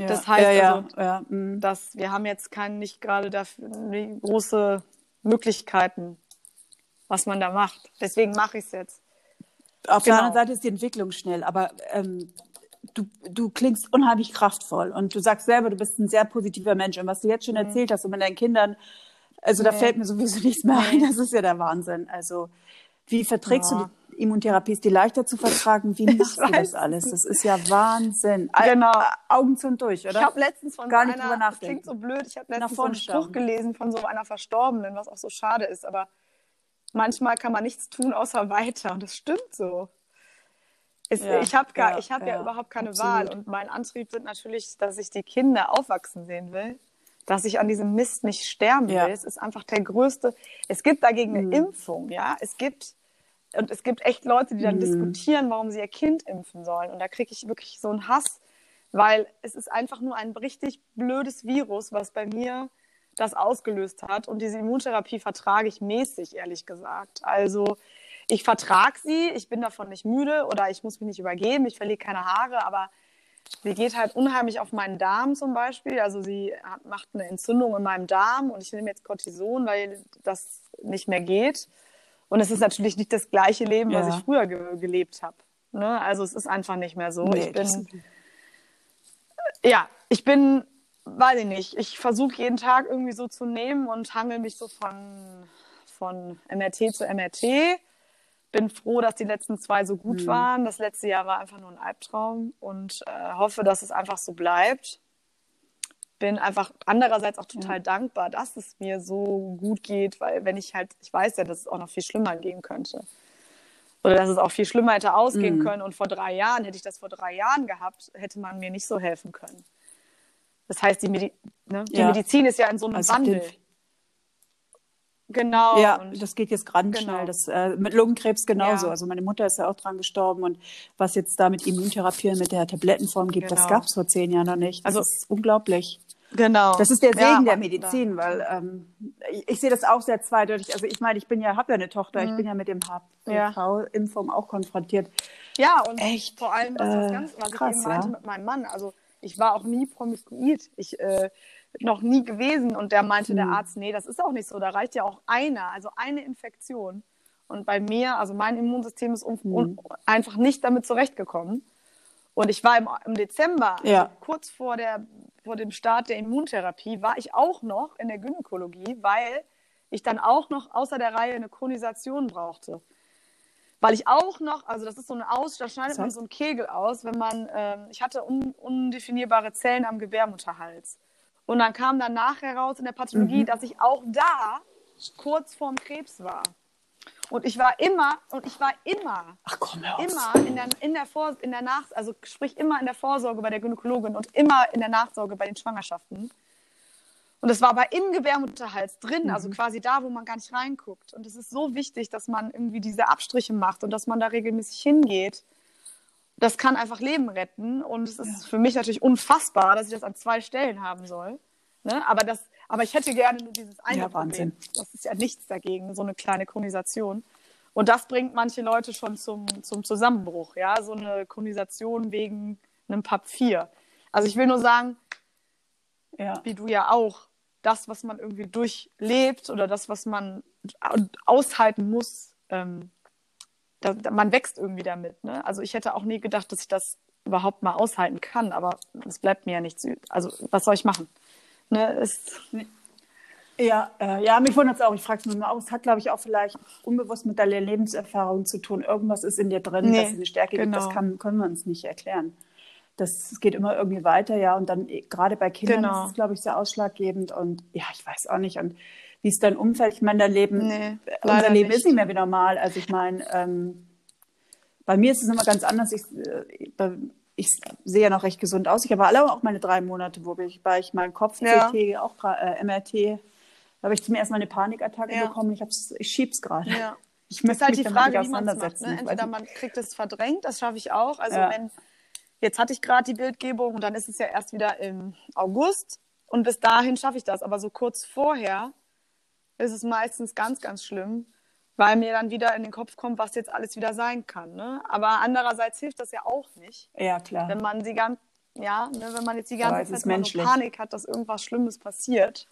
Ja. Das heißt ja, also, mhm. dass wir haben jetzt kein, nicht gerade dafür große Möglichkeiten, was man da macht. Deswegen mache ich es jetzt. Auf genau. der anderen Seite ist die Entwicklung schnell, aber ähm, du, du klingst unheimlich kraftvoll und du sagst selber, du bist ein sehr positiver Mensch. Und was du jetzt schon mhm. erzählt hast und mit deinen Kindern, also da fällt mir sowieso nichts mehr ein. Das ist ja der Wahnsinn. Also wie verträgst ja. du die Immuntherapie? Ist die leichter zu vertragen? Wie machst du das alles? Das ist ja Wahnsinn. Genau. Augen zu und durch, oder? Ich habe letztens von Gar so einer, das klingt so blöd, ich habe letztens so einen Spruch gelesen von so einer Verstorbenen, was auch so schade ist, aber manchmal kann man nichts tun, außer weiter. Und das stimmt so. Es, ja, ich habe ja, hab ja, ja, überhaupt keine absolut. Wahl. Und mein Antrieb wird natürlich, dass ich die Kinder aufwachsen sehen will, dass ich an diesem Mist nicht sterben will. Es ist einfach der größte. Es gibt dagegen eine mhm. Impfung, ja. Es gibt und es gibt echt Leute, die dann mhm. diskutieren, warum sie ihr Kind impfen sollen. Und da kriege ich wirklich so einen Hass, weil es ist einfach nur ein richtig blödes Virus, was bei mir das ausgelöst hat. Und diese Immuntherapie vertrage ich mäßig, ehrlich gesagt. Also ich vertrage sie, ich bin davon nicht müde oder ich muss mich nicht übergeben, ich verliere keine Haare, aber sie geht halt unheimlich auf meinen Darm zum Beispiel. Also sie hat, macht eine Entzündung in meinem Darm und ich nehme jetzt Cortison, weil das nicht mehr geht. Und es ist natürlich nicht das gleiche Leben, ja. was ich früher ge gelebt habe. Ne? Also es ist einfach nicht mehr so. Nee, ich bin, ja, ich bin, weiß ich nicht, ich versuche jeden Tag irgendwie so zu nehmen und hangel mich so von, von MRT zu MRT bin froh, dass die letzten zwei so gut mhm. waren. Das letzte Jahr war einfach nur ein Albtraum und äh, hoffe, dass es einfach so bleibt. Bin einfach andererseits auch total ja. dankbar, dass es mir so gut geht, weil wenn ich halt, ich weiß ja, dass es auch noch viel schlimmer gehen könnte. Oder dass es auch viel schlimmer hätte ausgehen mhm. können. Und vor drei Jahren, hätte ich das vor drei Jahren gehabt, hätte man mir nicht so helfen können. Das heißt, die, Medi ne? die ja. Medizin ist ja in so einem also Wandel. Genau. Ja, das geht jetzt ganz genau. schnell. Das, äh, mit Lungenkrebs genauso. Ja. Also meine Mutter ist ja auch dran gestorben und was jetzt da mit Immuntherapie mit der Tablettenform gibt, genau. das gab es vor zehn Jahren noch nicht. Das also, ist unglaublich. Genau. Das ist der Segen ja, der Medizin, da. weil ähm, ich, ich, sehe das auch sehr zweideutig. Also ich meine, ich bin ja, habe ja eine Tochter, mhm. ich bin ja mit dem HPV-Impfung auch konfrontiert. Ja, und Echt? vor allem, was, äh, ganz, was krass, ich eben meinte mit meinem Mann, also ich war auch nie promiskuit. Ich äh, noch nie gewesen. Und der meinte, mhm. der Arzt, nee, das ist auch nicht so. Da reicht ja auch einer, also eine Infektion. Und bei mir, also mein Immunsystem ist mhm. einfach nicht damit zurechtgekommen. Und ich war im, im Dezember, ja. also kurz vor, der, vor dem Start der Immuntherapie, war ich auch noch in der Gynäkologie, weil ich dann auch noch außer der Reihe eine Konisation brauchte. Weil ich auch noch, also das ist so eine Aus, da schneidet man so einen Kegel aus, wenn man, ähm, ich hatte un, undefinierbare Zellen am Gebärmutterhals. Und dann kam dann nachher raus in der Pathologie, mhm. dass ich auch da kurz vorm Krebs war. Und ich war immer, und ich war immer, Ach, komm, immer in der, in der Vor, in der Nach, also sprich immer in der Vorsorge bei der Gynäkologin und immer in der Nachsorge bei den Schwangerschaften. Und das war aber im Gebärmutterhals drin, also mhm. also quasi da, wo man gar nicht reinguckt. Und es ist so wichtig, dass man irgendwie diese Abstriche macht und dass man da regelmäßig hingeht das kann einfach Leben retten. Und es ist ja. für mich natürlich unfassbar, dass ich das an zwei Stellen haben soll. Ne? Aber, das, aber ich hätte gerne nur dieses eine ja, Problem. Das ist ja nichts dagegen, so eine kleine Konisation. Und das bringt manche Leute schon zum, zum Zusammenbruch, ja, so eine Konisation wegen einem PAP 4. Also ich will nur sagen, ja. wie du ja auch, das, was man irgendwie durchlebt oder das, was man aushalten muss, ähm, da, da, man wächst irgendwie damit. Ne? Also ich hätte auch nie gedacht, dass ich das überhaupt mal aushalten kann, aber es bleibt mir ja nichts. Also was soll ich machen? Ne? Es, ja, äh, ja, mich wundert es auch. Ich frage es nur mal aus. Es hat, glaube ich, auch vielleicht unbewusst mit deiner Lebenserfahrung zu tun. Irgendwas ist in dir drin, nee, das eine Stärke genau. gibt. Das kann, können wir uns nicht erklären. Das geht immer irgendwie weiter, ja. Und dann eh, gerade bei Kindern genau. ist es, glaube ich, sehr ausschlaggebend. Und ja, ich weiß auch nicht. Und wie ist dein Umfeld? Ich meine, dein Leben, nee, unser Leben nicht. ist nicht mehr wie normal. Also ich meine, ähm, bei mir ist es immer ganz anders. Ich, äh, ich sehe ja noch recht gesund aus. Ich habe alle auch meine drei Monate, wo ich, weil ich meinen Kopf, ja. CT, auch äh, MRT, da habe ich zum ersten Mal eine Panikattacke ja. bekommen. Ich, ich schiebe es gerade. Ja. Ich möchte halt die Frage, wie man es macht. Ne? Entweder man kriegt es verdrängt, das schaffe ich auch. Also ja. wenn Jetzt hatte ich gerade die Bildgebung und dann ist es ja erst wieder im August. Und bis dahin schaffe ich das. Aber so kurz vorher ist es meistens ganz, ganz schlimm, weil mir dann wieder in den Kopf kommt, was jetzt alles wieder sein kann. Ne? Aber andererseits hilft das ja auch nicht. Ja, klar. Wenn man die ganze, ja, ne, wenn man jetzt die ganze Zeit so Panik hat, dass irgendwas Schlimmes passiert.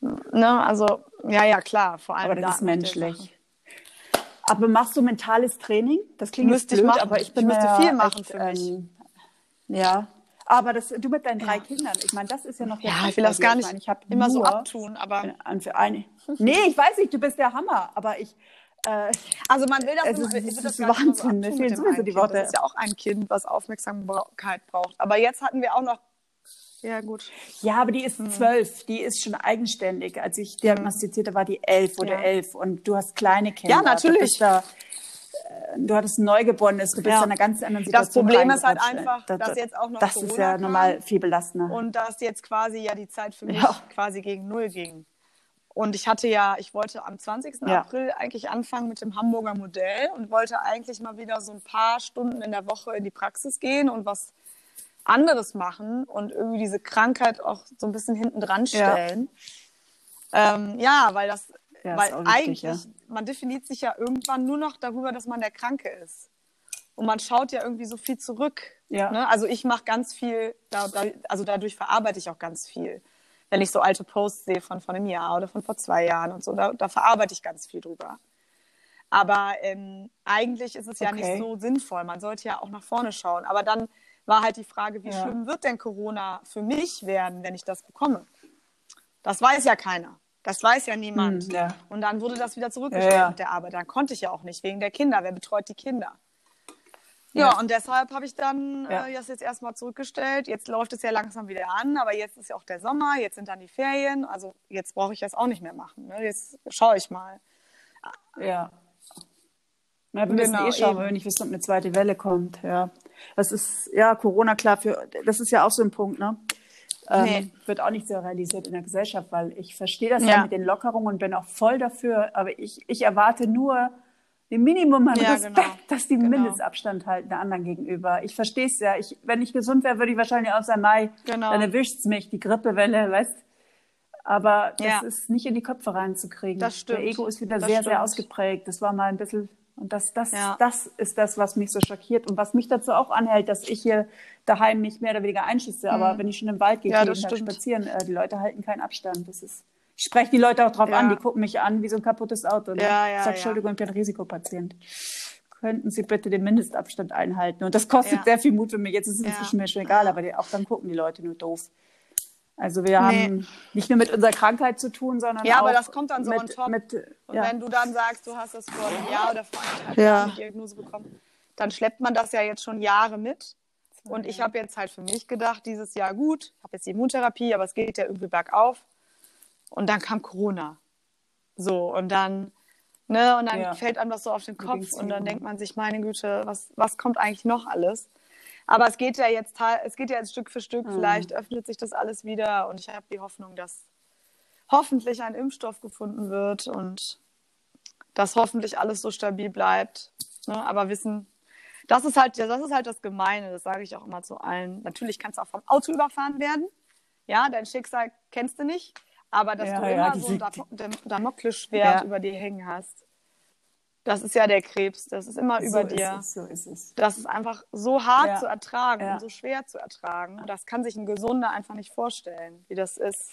Ne? Also, ja, ja, klar. Vor allem Aber das ist menschlich. Aber machst du mentales Training? Das klingt müsste blöd, ich machen. aber ich bin ich müsste viel machen echt, für mich. Ähm, ja, aber das, du mit deinen drei ja. Kindern, ich meine, das ist ja noch Ja, ich will das gar nicht ich mein, ich immer so abtun, aber. Für eine, nee, ich weiß nicht, du bist der Hammer, aber ich. Äh, also man will das, es ist, es ist Wahnsinn, mir fehlen sowieso die Worte. Das ist ja auch ein Kind, was Aufmerksamkeit braucht. Aber jetzt hatten wir auch noch ja, gut. Ja, aber die ist hm. zwölf, die ist schon eigenständig. Als ich diagnostizierte, war die elf oder ja. elf. Und du hast kleine Kinder. Ja, natürlich. Du, da, äh, du hattest ein Neugeborenes, du bist ja. in einer ganz anderen Situation. Das Problem ist halt einfach, das, dass jetzt auch noch Das Corona ist ja normal viel belastender. Und dass jetzt quasi ja die Zeit für mich ja. quasi gegen Null ging. Und ich hatte ja, ich wollte am 20. Ja. April eigentlich anfangen mit dem Hamburger Modell und wollte eigentlich mal wieder so ein paar Stunden in der Woche in die Praxis gehen und was anderes machen und irgendwie diese Krankheit auch so ein bisschen hinten dran stellen. Ja, ähm, ja weil das, ja, weil eigentlich, ja. man definiert sich ja irgendwann nur noch darüber, dass man der Kranke ist. Und man schaut ja irgendwie so viel zurück. Ja. Ne? Also ich mache ganz viel, da, da, also dadurch verarbeite ich auch ganz viel. Wenn ich so alte Posts sehe von vor einem Jahr oder von vor zwei Jahren und so, da, da verarbeite ich ganz viel drüber. Aber ähm, eigentlich ist es ja okay. nicht so sinnvoll. Man sollte ja auch nach vorne schauen. Aber dann war halt die Frage, wie ja. schlimm wird denn Corona für mich werden, wenn ich das bekomme? Das weiß ja keiner. Das weiß ja niemand. Hm, ja. Und dann wurde das wieder zurückgestellt ja, mit der Arbeit. Dann konnte ich ja auch nicht, wegen der Kinder. Wer betreut die Kinder? Ja, und deshalb habe ich dann äh, das jetzt erstmal zurückgestellt. Jetzt läuft es ja langsam wieder an, aber jetzt ist ja auch der Sommer, jetzt sind dann die Ferien. Also jetzt brauche ich das auch nicht mehr machen. Ne? Jetzt schaue ich mal. Ja. Ja, wir müssen genau, eh schauen, eben. wenn ich wissen, ob eine zweite Welle kommt. Ja, das ist ja Corona klar für. Das ist ja auch so ein Punkt, ne? Ähm, nee. Wird auch nicht so realisiert in der Gesellschaft, weil ich verstehe das ja. ja. mit den Lockerungen und bin auch voll dafür. Aber ich, ich erwarte nur den Minimum an ja, Respekt, genau. dass die genau. Mindestabstand halten der anderen gegenüber. Ich verstehe es ja. Ich, wenn ich gesund wäre, würde ich wahrscheinlich auch sagen, Mai, genau. dann erwischt es mich, die Grippewelle, weißt Aber das ja. ist nicht in die Köpfe reinzukriegen. Das stimmt. Der Ego ist wieder das sehr, stimmt. sehr ausgeprägt. Das war mal ein bisschen und das, das, ja. das ist das, was mich so schockiert und was mich dazu auch anhält, dass ich hier daheim nicht mehr oder weniger einschieße. Mhm. Aber wenn ich schon im Wald gehe, ja, gehe spazieren, äh, die Leute halten keinen Abstand. Das ist, ich spreche die Leute auch drauf ja. an, die gucken mich an wie so ein kaputtes Auto. Ne? Ja, ja, ich sage, Entschuldigung, ich bin Risikopatient. Könnten Sie bitte den Mindestabstand einhalten? Und das kostet sehr viel Mut für mich. Jetzt ist es inzwischen mir schon egal, aber die, auch dann gucken die Leute nur doof. Also wir nee. haben nicht nur mit unserer Krankheit zu tun, sondern ja, auch aber das kommt dann so mit, on top. Mit, und wenn du dann sagst, du hast das vor einem Jahr oder vor einem Jahr die Diagnose bekommen, dann schleppt man das ja jetzt schon Jahre mit. Und ich habe jetzt halt für mich gedacht, dieses Jahr gut, ich habe jetzt die Immuntherapie, aber es geht ja irgendwie bergauf. Und dann kam Corona. So, und dann, ne, und dann ja. fällt einem das so auf den Kopf und dann denkt man sich, meine Güte, was, was kommt eigentlich noch alles? Aber es geht ja jetzt, es geht ja jetzt Stück für Stück. Mhm. Vielleicht öffnet sich das alles wieder und ich habe die Hoffnung, dass hoffentlich ein Impfstoff gefunden wird und dass hoffentlich alles so stabil bleibt. Ne? Aber wissen, das ist halt, das ist halt das Gemeine. Das sage ich auch immer zu allen. Natürlich kannst du auch vom Auto überfahren werden. Ja, dein Schicksal kennst du nicht. Aber dass ja, du ja, immer so ein Damoklesschwert ja. über dir hängen hast. Das ist ja der Krebs, das ist immer über so dir. Ist es, so ist es. Das ist einfach so hart ja. zu ertragen ja. und so schwer zu ertragen. Das kann sich ein Gesunder einfach nicht vorstellen, wie das ist.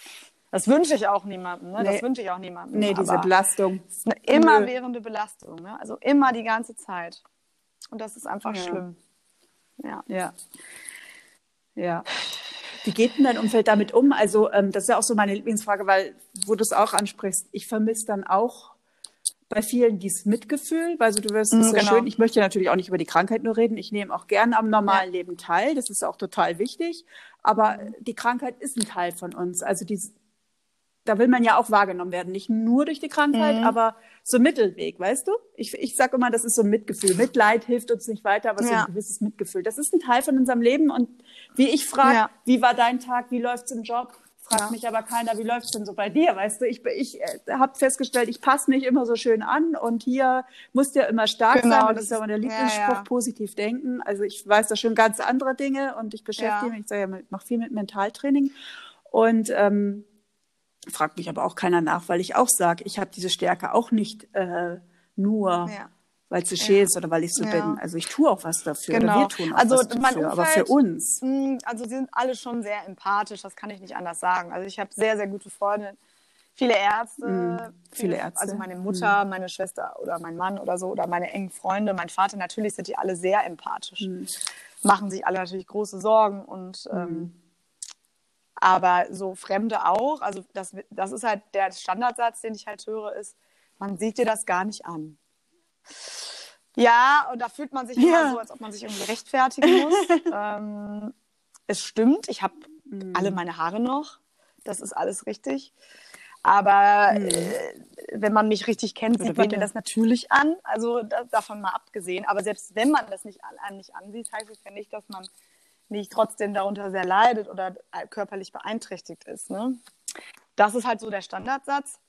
Das wünsche ich auch niemandem, ne? Nee. Das wünsche ich auch niemandem. Nee, diese Belastung. Ist eine immerwährende Belastung, ne? Also immer die ganze Zeit. Und das ist einfach ja. schlimm. Ja. Ja. Ja. Wie geht denn dein Umfeld damit um? Also, ähm, das ist ja auch so meine Lieblingsfrage, weil, wo du es auch ansprichst, ich vermisse dann auch bei vielen dieses Mitgefühl, weil so du wirst, das ist genau. schön. Ich möchte natürlich auch nicht über die Krankheit nur reden. Ich nehme auch gerne am normalen ja. Leben teil. Das ist auch total wichtig. Aber mhm. die Krankheit ist ein Teil von uns. Also die, da will man ja auch wahrgenommen werden. Nicht nur durch die Krankheit, mhm. aber so ein Mittelweg, weißt du? Ich, ich sage immer, das ist so ein Mitgefühl. Mitleid hilft uns nicht weiter, aber ja. so ein gewisses Mitgefühl. Das ist ein Teil von unserem Leben. Und wie ich frage, ja. wie war dein Tag? Wie läuft's im Job? fragt ja. mich aber keiner, wie läuft es denn so bei dir? Weißt du, ich, ich äh, habe festgestellt, ich passe mich immer so schön an und hier musst du ja immer stark genau, sein. Das ist ja mein Lieblingsspruch, positiv denken. Also ich weiß da schon ganz andere Dinge und ich beschäftige mich, ich sage ja, ich mache viel mit Mentaltraining und ähm, fragt mich aber auch keiner nach, weil ich auch sage, ich habe diese Stärke auch nicht äh, nur. Ja weil es so schön ist oder weil ich so ja. bin. Also ich tue auch was dafür. Genau. Wir tun auch also was dafür, Umfeld, aber für uns. Hm, also sie sind alle schon sehr empathisch, das kann ich nicht anders sagen. Also ich habe sehr, sehr gute Freunde, viele Ärzte, mm, viele, viele Ärzte. Also meine Mutter, mm. meine Schwester oder mein Mann oder so oder meine engen Freunde, mein Vater, natürlich sind die alle sehr empathisch. Mm. Machen sich alle natürlich große Sorgen und ähm, aber so Fremde auch, also das, das ist halt der Standardsatz, den ich halt höre, ist, man sieht dir das gar nicht an. Ja, und da fühlt man sich ja. immer so, als ob man sich irgendwie rechtfertigen muss. ähm, es stimmt, ich habe mhm. alle meine Haare noch. Das ist alles richtig. Aber mhm. äh, wenn man mich richtig kennt, sieht man mir das natürlich an. Also da, davon mal abgesehen. Aber selbst wenn man das nicht, an, nicht ansieht, heißt es ja nicht, dass man nicht trotzdem darunter sehr leidet oder körperlich beeinträchtigt ist. Ne? Das ist halt so der Standardsatz.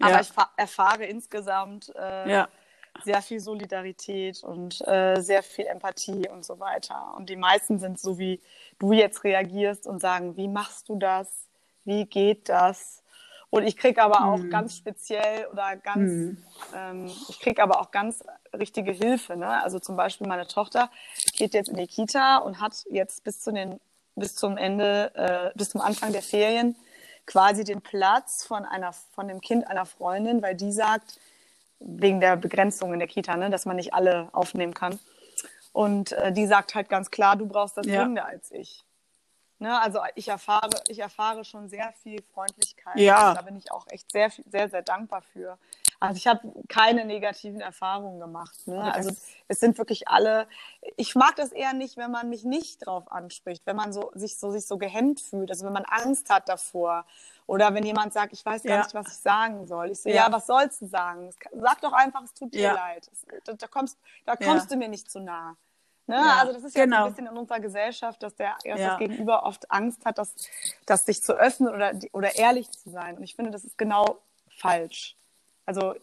Aber ja. ich erfahre insgesamt äh, ja sehr viel Solidarität und äh, sehr viel Empathie und so weiter. Und die meisten sind so, wie du jetzt reagierst und sagen, wie machst du das? Wie geht das? Und ich kriege aber auch mhm. ganz speziell oder ganz, mhm. ähm, ich kriege aber auch ganz richtige Hilfe. Ne? Also zum Beispiel meine Tochter geht jetzt in die Kita und hat jetzt bis zu den, bis zum Ende, äh, bis zum Anfang der Ferien quasi den Platz von einer, von dem Kind einer Freundin, weil die sagt, wegen der Begrenzung in der Kita, ne, dass man nicht alle aufnehmen kann. Und äh, die sagt halt ganz klar, du brauchst das ja. als ich. Ne, also ich erfahre, ich erfahre schon sehr viel Freundlichkeit. Ja. Da bin ich auch echt sehr, sehr, sehr dankbar für. Also ich habe keine negativen Erfahrungen gemacht. Ne? Also es sind wirklich alle. Ich mag das eher nicht, wenn man mich nicht drauf anspricht, wenn man so sich so sich so gehemmt fühlt, also wenn man Angst hat davor oder wenn jemand sagt, ich weiß gar ja. nicht, was ich sagen soll. Ich so, ja, ja was sollst du sagen? Sag doch einfach, es tut dir ja. leid. Da, da, kommst, da kommst du mir nicht zu nah. Ne? Also das ist ja genau. ein bisschen in unserer Gesellschaft, dass der dass das Gegenüber oft Angst hat, dass, dass sich zu öffnen oder, oder ehrlich zu sein. Und ich finde, das ist genau falsch. Also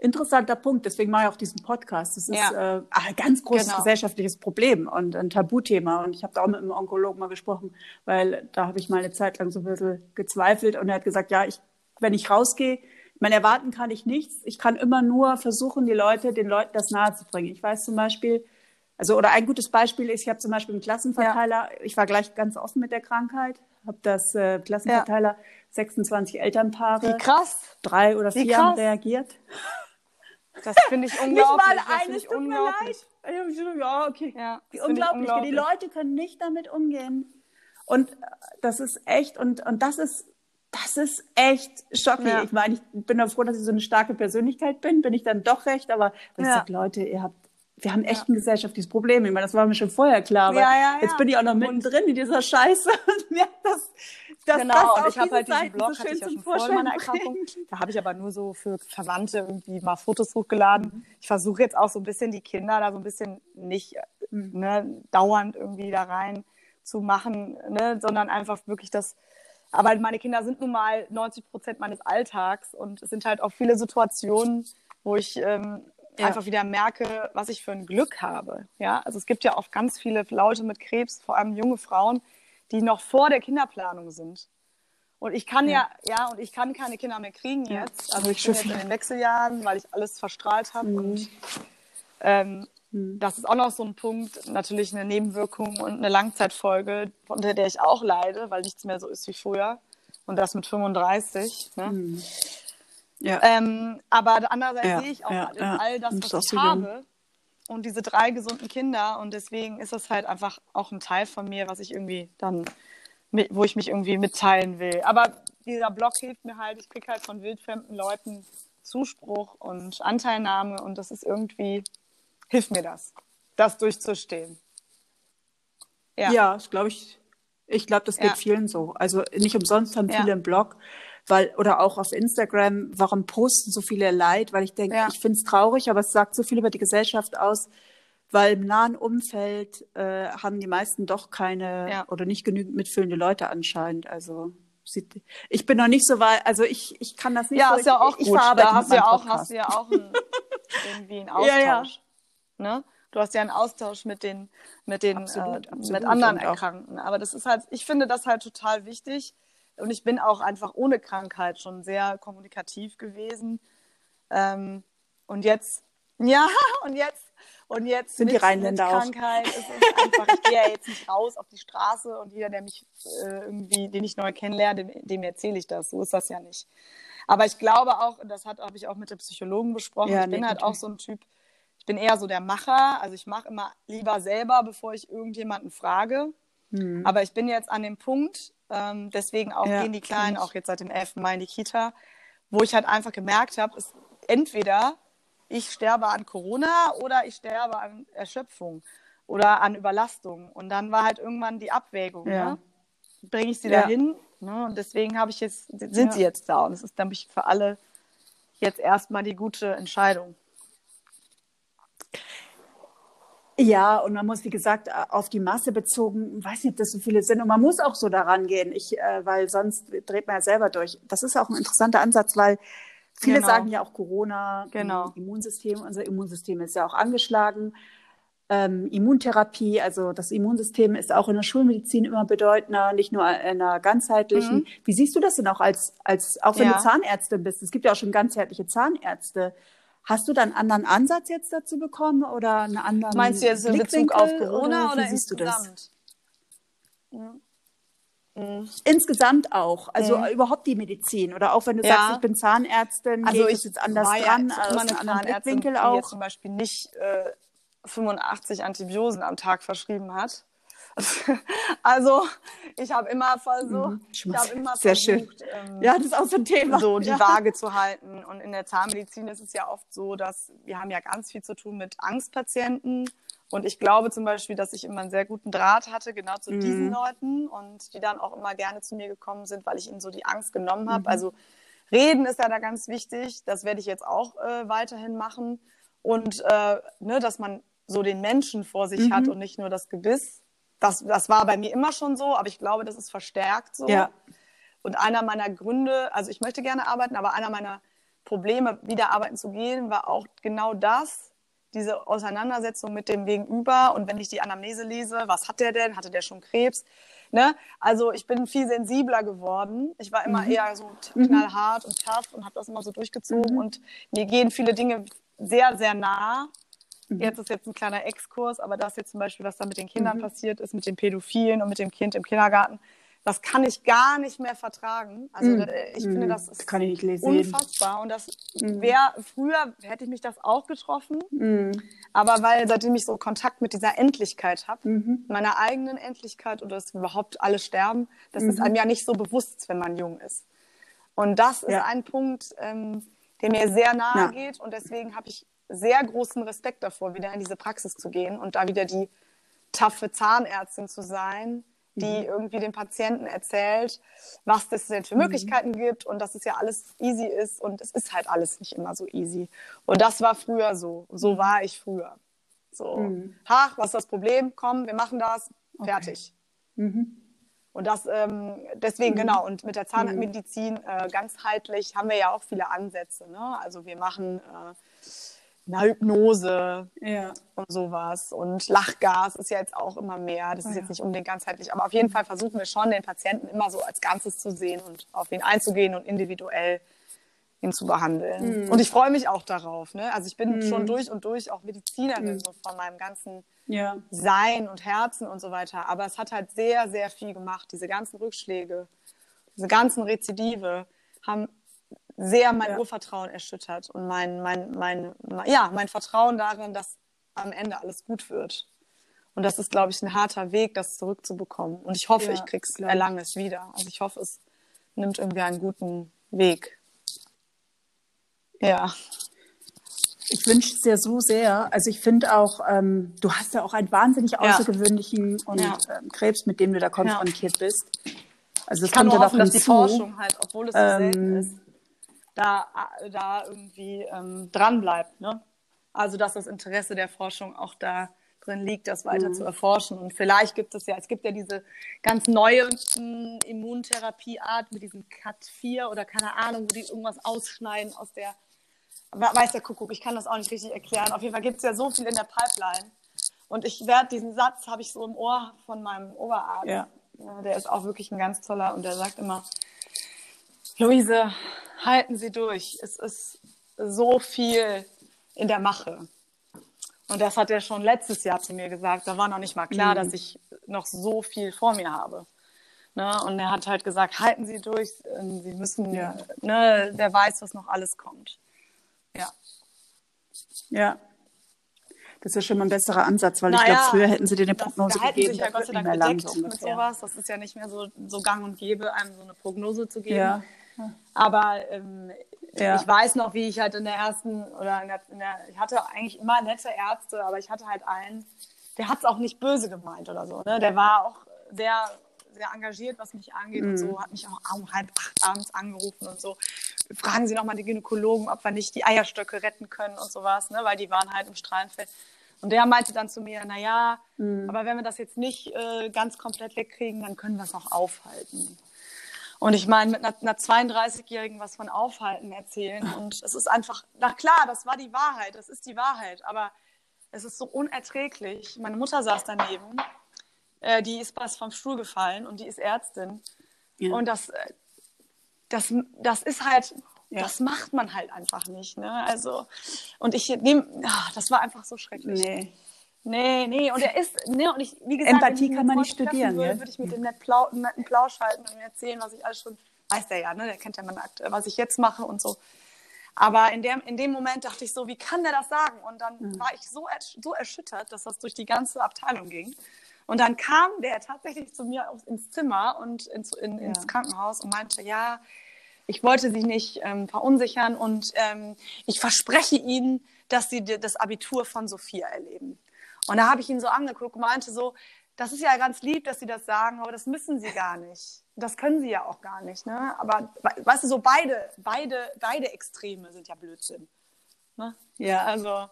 interessanter Punkt. Deswegen mache ich auch diesen Podcast. Das ist ja. äh, ein ganz großes genau. gesellschaftliches Problem und ein Tabuthema. Und ich habe da auch mit einem Onkologen mal gesprochen, weil da habe ich mal eine Zeit lang so ein bisschen gezweifelt und er hat gesagt, ja, ich, wenn ich rausgehe, man erwarten kann ich nichts. Ich kann immer nur versuchen, die Leute, den Leuten das nahe zu bringen. Ich weiß zum Beispiel, also oder ein gutes Beispiel ist, ich habe zum Beispiel einen Klassenverteiler, ja. ich war gleich ganz offen mit der Krankheit, habe das äh, Klassenverteiler, ja. 26 Elternpaare, Wie krass. drei oder vier haben reagiert. Das finde ich unglaublich. Nicht mal eines, tut unglaublich. mir leid. Ja, okay. Ja, unglaublich. unglaublich. Die Leute können nicht damit umgehen. Und das ist echt, und, und das ist, das ist echt schockierend. Ja. Ich meine, ich bin doch froh, dass ich so eine starke Persönlichkeit bin, bin ich dann doch recht, aber ich ja. sage, Leute, ihr habt, wir haben echt ja. ein gesellschaftliches Problem. Ich meine, das war mir schon vorher klar, aber ja, ja, jetzt bin ich auch noch mittendrin in dieser Scheiße. Und mir das, das, genau, das und ich habe halt diesen Blog, so hatte ich ja schon vor meiner Erkrankung. Da habe ich aber nur so für Verwandte irgendwie mal Fotos hochgeladen. Mhm. Ich versuche jetzt auch so ein bisschen die Kinder da so ein bisschen nicht mhm. ne, dauernd irgendwie da rein zu machen, ne, sondern einfach wirklich das, aber meine Kinder sind nun mal 90 Prozent meines Alltags und es sind halt auch viele Situationen, wo ich ähm, ja. einfach wieder merke, was ich für ein Glück habe. Ja, also es gibt ja auch ganz viele Leute mit Krebs, vor allem junge Frauen, die noch vor der Kinderplanung sind. Und ich kann ja, ja, ja und ich kann keine Kinder mehr kriegen jetzt. Also ich bin jetzt in den Wechseljahren, weil ich alles verstrahlt habe. Mhm. Und ähm. Das ist auch noch so ein Punkt, natürlich eine Nebenwirkung und eine Langzeitfolge, unter der ich auch leide, weil nichts mehr so ist wie früher. Und das mit 35. Ne? Mhm. Ja. Ähm, aber andererseits ja, sehe ich auch ja, all das, was ich habe, und diese drei gesunden Kinder und deswegen ist das halt einfach auch ein Teil von mir, was ich irgendwie dann, wo ich mich irgendwie mitteilen will. Aber dieser Blog hilft mir halt, ich kriege halt von wildfremden Leuten Zuspruch und Anteilnahme und das ist irgendwie, hilft mir das, das durchzustehen. Ja, ja das glaube ich, ich glaube, das geht ja. vielen so. Also nicht umsonst haben viele ja. einen Blog, weil, oder auch auf Instagram, warum posten so viele Leid? Weil ich denke, ja. ich finde es traurig, aber es sagt so viel über die Gesellschaft aus, weil im nahen Umfeld äh, haben die meisten doch keine oder nicht genügend mitfühlende Leute anscheinend. Also ich bin noch nicht so weit, also ich, ich kann das nicht ja, so. Ist ja auch ich, gut. Ich da hast du ja auch, hast du ja auch ein, irgendwie einen Austausch. Ne? Du hast ja einen Austausch mit den, mit den, absolut, äh, absolut. mit anderen Erkrankten. Aber das ist halt, ich finde das halt total wichtig. Und ich bin auch einfach ohne Krankheit schon sehr kommunikativ gewesen. Ähm, und jetzt, ja, und jetzt und jetzt sind die Rheinländer mit Krankheit auch. ist es einfach, ich gehe ja jetzt nicht raus auf die Straße und jeder, der mich äh, irgendwie, den ich neu kennenlerne, dem, dem erzähle ich das. So ist das ja nicht. Aber ich glaube auch, das habe ich auch mit dem Psychologen besprochen, ja, ich bin nee, halt auch so ein Typ, ich bin eher so der Macher. Also ich mache immer lieber selber, bevor ich irgendjemanden frage. Hm. Aber ich bin jetzt an dem Punkt, ähm, deswegen auch ja, gehen die Kleinen auch jetzt seit dem 11. Mai in die Kita, wo ich halt einfach gemerkt habe, ist entweder ich sterbe an Corona oder ich sterbe an Erschöpfung oder an Überlastung. Und dann war halt irgendwann die Abwägung, ja. ne? bringe ich sie ja. dahin? Ne? Und deswegen habe ich jetzt, sind sie jetzt da. Und es ist, glaube ich, für alle jetzt erstmal die gute Entscheidung. Ja, und man muss, wie gesagt, auf die Masse bezogen, weiß nicht, ob das so viele sind. Und man muss auch so daran gehen, ich, äh, weil sonst dreht man ja selber durch. Das ist auch ein interessanter Ansatz, weil Viele genau. sagen ja auch Corona, genau. Immunsystem, unser Immunsystem ist ja auch angeschlagen. Ähm, Immuntherapie, also das Immunsystem ist auch in der Schulmedizin immer bedeutender, nicht nur in einer ganzheitlichen. Mhm. Wie siehst du das denn auch als, als auch wenn ja. du Zahnärztin bist? Es gibt ja auch schon ganzheitliche Zahnärzte. Hast du da einen anderen Ansatz jetzt dazu bekommen oder einen anderen Meinst du jetzt in Bezug auf Corona oder, oder wie siehst insgesamt? du das? Ja. Mhm. Insgesamt auch, also mhm. überhaupt die Medizin oder auch wenn du ja. sagst, ich bin Zahnärztin, also ich jetzt anders war dran, ja aus einem anderen Blickwinkel auch. Die jetzt zum Beispiel nicht äh, 85 Antibiosen am Tag verschrieben hat. also ich habe immer versucht, mhm. ich habe immer Sehr versucht. Ähm, ja, das ist auch so ein Thema, so die ja. Waage zu halten. Und in der Zahnmedizin ist es ja oft so, dass wir haben ja ganz viel zu tun mit Angstpatienten und ich glaube zum Beispiel, dass ich immer einen sehr guten Draht hatte, genau zu mhm. diesen Leuten und die dann auch immer gerne zu mir gekommen sind, weil ich ihnen so die Angst genommen habe. Mhm. Also reden ist ja da ganz wichtig. Das werde ich jetzt auch äh, weiterhin machen. Und äh, ne, dass man so den Menschen vor sich mhm. hat und nicht nur das Gebiss. Das, das war bei mir immer schon so, aber ich glaube, das ist verstärkt so. Ja. Und einer meiner Gründe, also ich möchte gerne arbeiten, aber einer meiner Probleme, wieder arbeiten zu gehen, war auch genau das, diese Auseinandersetzung mit dem Gegenüber und wenn ich die Anamnese lese, was hat der denn? Hatte der schon Krebs? Ne? Also ich bin viel sensibler geworden. Ich war immer mhm. eher so mhm. knallhart und tough und habe das immer so durchgezogen mhm. und mir gehen viele Dinge sehr, sehr nah. Mhm. Jetzt ist jetzt ein kleiner Exkurs, aber das jetzt zum Beispiel, was da mit den Kindern mhm. passiert ist, mit den Pädophilen und mit dem Kind im Kindergarten, das kann ich gar nicht mehr vertragen. Also mm. ich mm. finde, das ist kann ich nicht unfassbar. Und das mm. wäre, früher hätte ich mich das auch getroffen. Mm. Aber weil seitdem ich so Kontakt mit dieser Endlichkeit habe, -hmm. meiner eigenen Endlichkeit oder dass überhaupt alle sterben, das ist einem ja nicht so bewusst, wenn man jung ist. Und das ist ja. ein Punkt, ähm, der mir sehr nahe ja. geht. Und deswegen habe ich sehr großen Respekt davor, wieder in diese Praxis zu gehen und da wieder die taffe Zahnärztin zu sein, die mhm. irgendwie dem Patienten erzählt, was es denn für mhm. Möglichkeiten gibt und dass es ja alles easy ist und es ist halt alles nicht immer so easy. Und das war früher so. So mhm. war ich früher. So, mhm. ha, was ist das Problem? Komm, wir machen das, fertig. Okay. Mhm. Und das ähm, deswegen, mhm. genau, und mit der Zahnmedizin äh, ganzheitlich haben wir ja auch viele Ansätze. Ne? Also wir machen äh, na, Hypnose ja. und sowas. Und Lachgas ist ja jetzt auch immer mehr. Das ist ja. jetzt nicht unbedingt ganzheitlich, aber auf jeden Fall versuchen wir schon, den Patienten immer so als Ganzes zu sehen und auf ihn einzugehen und individuell ihn zu behandeln. Mhm. Und ich freue mich auch darauf. Ne? Also ich bin mhm. schon durch und durch auch Medizinerin, mhm. so von meinem ganzen ja. Sein und Herzen und so weiter. Aber es hat halt sehr, sehr viel gemacht. Diese ganzen Rückschläge, diese ganzen Rezidive haben sehr mein ja. Urvertrauen erschüttert und mein, mein, mein, ja, mein Vertrauen darin, dass am Ende alles gut wird. Und das ist, glaube ich, ein harter Weg, das zurückzubekommen. Und ich hoffe, ja, ich krieg's, klar. erlange es wieder. Also ich hoffe, es nimmt irgendwie einen guten Weg. Ja. Ich wünsche es dir so sehr. Also ich finde auch, ähm, du hast ja auch einen wahnsinnig außergewöhnlichen ja. und ja. Ähm, Krebs, mit dem du da konfrontiert bist. Also es kommt ja hoffen, dass die Forschung halt, obwohl es so ähm, selten ist, da, da irgendwie ähm, dran bleibt. Ne? Also dass das Interesse der Forschung auch da drin liegt, das weiter mhm. zu erforschen. Und vielleicht gibt es ja, es gibt ja diese ganz neue Immuntherapieart mit diesem CAT4 oder keine Ahnung, wo die irgendwas ausschneiden aus der, weiß der Kuckuck, ich kann das auch nicht richtig erklären. Auf jeden Fall gibt es ja so viel in der Pipeline. Und ich werde diesen Satz, habe ich so im Ohr von meinem Oberarzt. Ja. ja. Der ist auch wirklich ein ganz toller und der sagt immer, Luise, halten Sie durch. Es ist so viel in der Mache. Und das hat er schon letztes Jahr zu mir gesagt. Da war noch nicht mal klar, mhm. dass ich noch so viel vor mir habe. Ne? Und er hat halt gesagt, halten Sie durch, ähm, Sie müssen, ja. ne, der weiß, was noch alles kommt. Ja. Ja. Das ist schon mal ein besserer Ansatz, weil naja, ich glaube, früher hätten sie dir eine Prognose das, da gegeben. sich ja Gott sei Dank so mit sowas. Das ist ja nicht mehr so, so gang und gäbe, einem so eine Prognose zu geben. Ja. Aber ähm, ja. ich weiß noch, wie ich halt in der ersten oder in der, in der, ich hatte eigentlich immer nette Ärzte, aber ich hatte halt einen, der hat es auch nicht böse gemeint oder so. Ne? Der war auch sehr, sehr engagiert, was mich angeht mhm. und so, hat mich auch um halb acht abends angerufen und so. Fragen Sie noch mal die Gynäkologen, ob wir nicht die Eierstöcke retten können und sowas, ne? weil die waren halt im Strahlenfeld. Und der meinte dann zu mir, na ja, mhm. aber wenn wir das jetzt nicht äh, ganz komplett wegkriegen, dann können wir es auch aufhalten. Und ich meine, mit einer, einer 32-Jährigen was von Aufhalten erzählen. Und es ist einfach, na klar, das war die Wahrheit, das ist die Wahrheit. Aber es ist so unerträglich. Meine Mutter saß daneben, äh, die ist was vom Stuhl gefallen und die ist Ärztin. Ja. Und das, äh, das, das ist halt, ja. das macht man halt einfach nicht. Ne? Also, und ich nehme, ah, das war einfach so schrecklich. Nee. Nee, nee, und er ist, ne, und ich, wie gesagt, Empathie kann man nicht studieren, würde, ja? würde ich mit dem netten Plau, netten Plausch halten und ihm erzählen, was ich alles schon, weiß der ja, ne, der kennt ja mein Akt, was ich jetzt mache und so. Aber in dem, in dem Moment dachte ich so, wie kann der das sagen? Und dann mhm. war ich so, so erschüttert, dass das durch die ganze Abteilung ging. Und dann kam der tatsächlich zu mir ins Zimmer und ins, in, ja. ins Krankenhaus und meinte, ja, ich wollte sie nicht ähm, verunsichern und ähm, ich verspreche Ihnen, dass Sie das Abitur von Sophia erleben. Und da habe ich ihn so angeguckt und meinte so, das ist ja ganz lieb, dass Sie das sagen, aber das müssen Sie gar nicht. Das können Sie ja auch gar nicht. Ne? Aber weißt du, so beide, beide, beide Extreme sind ja Blödsinn. Ne? Ja, also,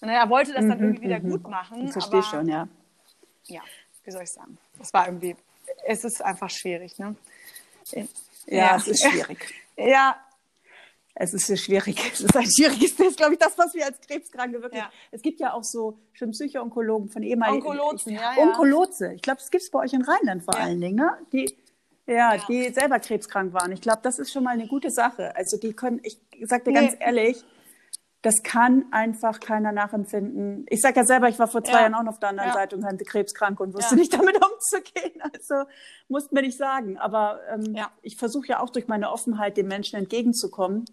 naja, er wollte das dann mhm, irgendwie wieder mhm. gut machen. Ich verstehe aber, schon, ja. Ja, wie soll ich sagen? Das war irgendwie, es ist einfach schwierig. Ne? Ja, ja, es ist schwierig. Ja, es ist sehr schwierig. Es ist ein schwieriges Test, glaube ich, das, was wir als Krebskranke wirklich. Ja. Es gibt ja auch so schon Psycho-Onkologen von ehemaligen. Onkologen, ja, ja. Onkolotse. Ich glaube, es gibt es bei euch in Rheinland vor ja. allen Dingen, ne? Die, ja, ja, die selber krebskrank waren. Ich glaube, das ist schon mal eine gute Sache. Also die können, ich sag dir nee. ganz ehrlich, das kann einfach keiner nachempfinden. Ich sage ja selber, ich war vor zwei ja. Jahren auch noch auf der anderen ja. Seite und hatte krebskrank und wusste ja. nicht damit umzugehen. Also musste mir nicht sagen. Aber ähm, ich versuche ja auch durch meine Offenheit den Menschen entgegenzukommen.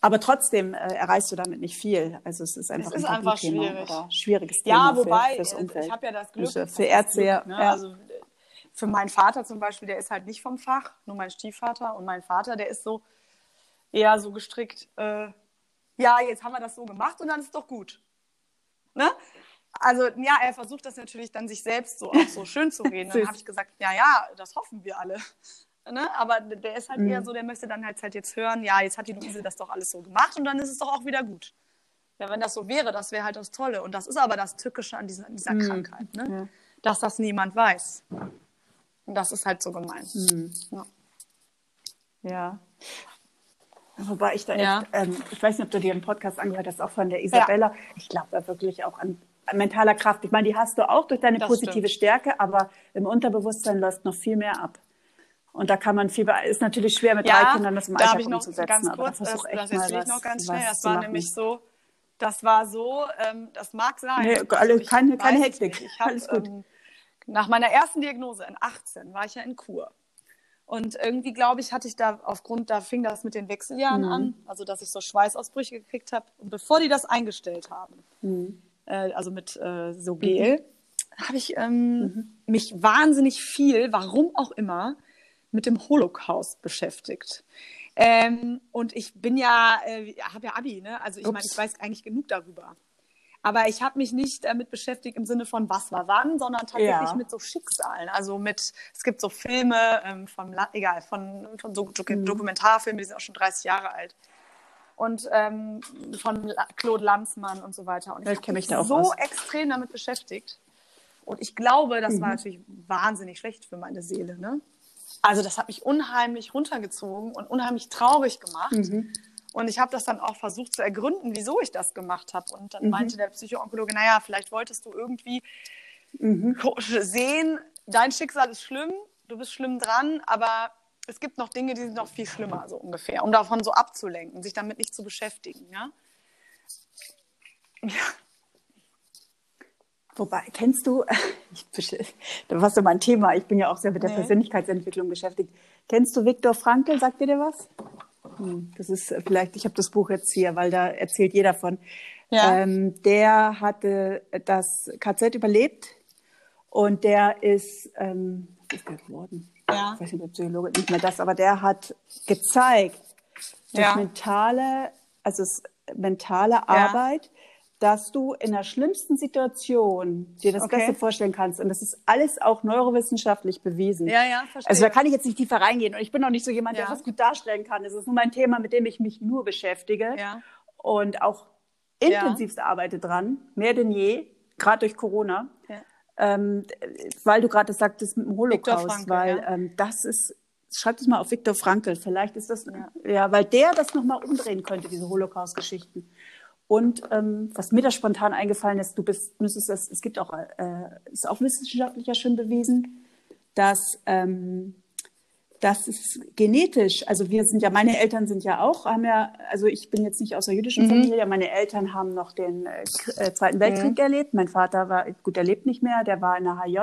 Aber trotzdem äh, erreichst du damit nicht viel. Also es ist einfach es ist ein einfach schwierig. schwieriges Thema. Ja, wobei, für, äh, ich habe ja das Glück. Für, für Ärzte, ne? ja. Also für meinen Vater zum Beispiel, der ist halt nicht vom Fach, nur mein Stiefvater. Und mein Vater, der ist so eher so gestrickt, äh, ja, jetzt haben wir das so gemacht und dann ist es doch gut. Ne? Also ja, er versucht das natürlich dann sich selbst so auch so schön zu reden. dann habe ich gesagt, ja, ja, das hoffen wir alle. Ne? Aber der ist halt mhm. eher so, der möchte dann halt, halt jetzt hören, ja, jetzt hat die Luise das doch alles so gemacht und dann ist es doch auch wieder gut. Ja, wenn das so wäre, das wäre halt das Tolle. Und das ist aber das Tückische an dieser, dieser mhm. Krankheit, ne? Ja. dass das niemand weiß. Und das ist halt so gemein. Mhm. Ja. ja. Wobei ich da ja. echt, ähm, ich weiß nicht, ob du dir einen Podcast angehört hast, auch von der Isabella. Ja. Ich glaube da wirklich auch an, mentaler Kraft. Ich meine, die hast du auch durch deine das positive stimmt. Stärke, aber im Unterbewusstsein läuft noch viel mehr ab. Und da kann man viel, ist natürlich schwer mit ja, drei Kindern das im Alltag da ich noch umzusetzen. Ganz kurz, das, das erzähle ich noch ganz schnell. Das war nämlich so, das war so, ähm, das mag sein. Nee, alle, keine, keine Hektik. Ich hab, Alles gut. Ähm, nach meiner ersten Diagnose in 18 war ich ja in Kur. Und irgendwie, glaube ich, hatte ich da aufgrund, da fing das mit den Wechseljahren mhm. an, also dass ich so Schweißausbrüche gekriegt habe. Und bevor die das eingestellt haben, mhm. äh, also mit äh, so Gel, mhm. habe ich ähm, mhm. mich wahnsinnig viel, warum auch immer, mit dem Holocaust beschäftigt. Ähm, und ich bin ja, äh, habe ja Abi, ne? Also ich meine, ich weiß eigentlich genug darüber. Aber ich habe mich nicht damit beschäftigt im Sinne von was war wann, sondern tatsächlich ja. mit so Schicksalen. Also mit, es gibt so Filme ähm, vom, egal, von, von so mhm. Dokumentarfilmen, die sind auch schon 30 Jahre alt. und ähm, von Claude Lanzmann und so weiter. Und ich, ich habe mich da auch so aus. extrem damit beschäftigt. Und ich glaube, das mhm. war natürlich wahnsinnig schlecht für meine Seele. Ne? Also das hat mich unheimlich runtergezogen und unheimlich traurig gemacht. Mhm. Und ich habe das dann auch versucht zu ergründen, wieso ich das gemacht habe. Und dann mhm. meinte der Psychoonkologe, naja, vielleicht wolltest du irgendwie mhm. sehen, dein Schicksal ist schlimm, du bist schlimm dran, aber es gibt noch Dinge, die sind noch viel schlimmer, so ungefähr, um davon so abzulenken, sich damit nicht zu beschäftigen. Ja. ja. Wobei, kennst du, das war so mein Thema, ich bin ja auch sehr mit der nee. Persönlichkeitsentwicklung beschäftigt. Kennst du Viktor Frankl? Sagt dir der was? Hm, das ist äh, vielleicht, ich habe das Buch jetzt hier, weil da erzählt jeder von. Ja. Ähm, der hatte das KZ überlebt und der ist, ähm, was ist der geworden? Ja. Ich weiß nicht, der Psychologe nicht mehr das, aber der hat gezeigt, durch ja. mentale, also mentale Arbeit, dass du in der schlimmsten Situation dir das okay. Beste vorstellen kannst. Und das ist alles auch neurowissenschaftlich bewiesen. Ja, ja, verstehe. Also da kann ich jetzt nicht tiefer reingehen. Und ich bin auch nicht so jemand, ja. der das gut darstellen kann. Das ist nur mein Thema, mit dem ich mich nur beschäftige. Ja. Und auch intensivst ja. arbeite dran, mehr denn je, gerade durch Corona. Ja. Ähm, weil du gerade sagtest mit dem Holocaust, Frankl, weil ja. ähm, das ist, schreib das mal auf Viktor Frankl, vielleicht ist das, ja, ja weil der das nochmal umdrehen könnte, diese Holocaust-Geschichten. Und ähm, was mir da spontan eingefallen ist, du bist, müsstest das, es gibt auch, äh, ist auch wissenschaftlich ja schon bewiesen, dass ähm, das ist genetisch. Also wir sind ja, meine Eltern sind ja auch, haben ja, also ich bin jetzt nicht aus der jüdischen mhm. Familie, meine Eltern haben noch den äh, äh Zweiten Weltkrieg mhm. erlebt. Mein Vater war, gut, er lebt nicht mehr, der war in der HJ.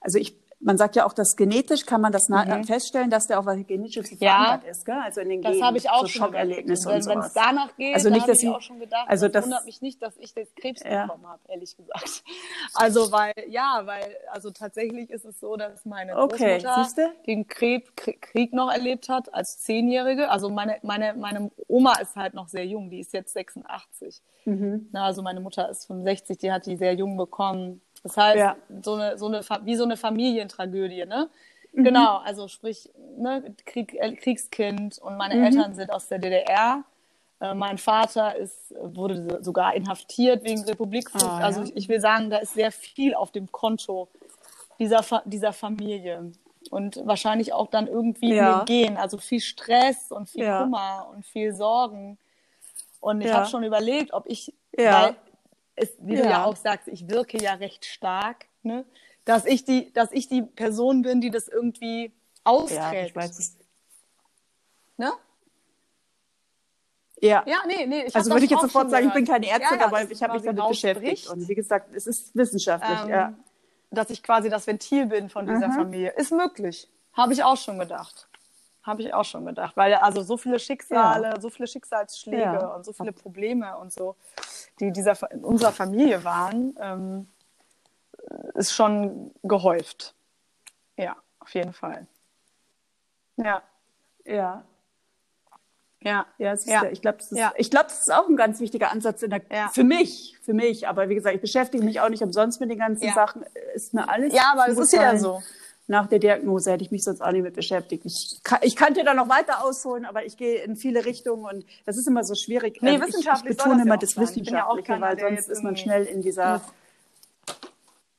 Also ich man sagt ja auch, dass genetisch kann man das mhm. feststellen, dass der auch was genetisch verankert ja, ist, gell? Also in den Genen. Das habe ich auch so schon Schockerlebnisse und, Wenn es danach geht, also nicht, dass ich auch schon gedacht, also das, das wundert mich nicht, dass ich den Krebs ja. bekommen habe, ehrlich gesagt. Also weil, ja, weil, also tatsächlich ist es so, dass meine okay. Großmutter den Krebs, Krieg noch erlebt hat als Zehnjährige. Also meine, meine, meine Oma ist halt noch sehr jung, die ist jetzt 86. Mhm. Na, also meine Mutter ist 65, die hat die sehr jung bekommen das heißt, ja. so eine, so eine, wie so eine Familientragödie, ne? Mhm. Genau, also sprich, ne, Krieg, äh, Kriegskind und meine mhm. Eltern sind aus der DDR. Äh, mein Vater ist, wurde sogar inhaftiert wegen Republikflucht. Ah, also ich, ich will sagen, da ist sehr viel auf dem Konto dieser, dieser Familie. Und wahrscheinlich auch dann irgendwie ja. Gehen. Also viel Stress und viel ja. Kummer und viel Sorgen. Und ich ja. habe schon überlegt, ob ich, ja. weil ist, wie ja. du ja auch sagst, ich wirke ja recht stark, ne? dass, ich die, dass ich die Person bin, die das irgendwie austrägt. Ja, ich weiß es. Ne? Ja. Ja, nee, nee. Also würde ich jetzt sofort sagen, ich bin keine Ärztin, ja, ja, aber ich habe mich damit beschäftigt. Und wie gesagt, es ist wissenschaftlich, ähm, ja. Dass ich quasi das Ventil bin von dieser mhm. Familie. Ist möglich. Habe ich auch schon gedacht. Habe ich auch schon gedacht. Weil also so viele Schicksale, ja. so viele Schicksalsschläge ja. und so viele Probleme und so, die dieser, in unserer Familie waren, ähm, ist schon gehäuft. Ja, auf jeden Fall. Ja. Ja. Ja, ja, ja. ich glaube, das, ist, ja. glaub, das ist auch ein ganz wichtiger Ansatz der, ja. für mich, für mich. Aber wie gesagt, ich beschäftige mich auch nicht umsonst mit den ganzen. Sachen. Ist mir alles. Ja, aber es ist ja so nach der Diagnose hätte ich mich sonst auch nicht mit beschäftigt. Ich, kann, ich könnte da noch weiter ausholen, aber ich gehe in viele Richtungen und das ist immer so schwierig. Nee, wissenschaftlich ich, ich betone immer das Wissenschaftliche, weil sonst ist man schnell in dieser...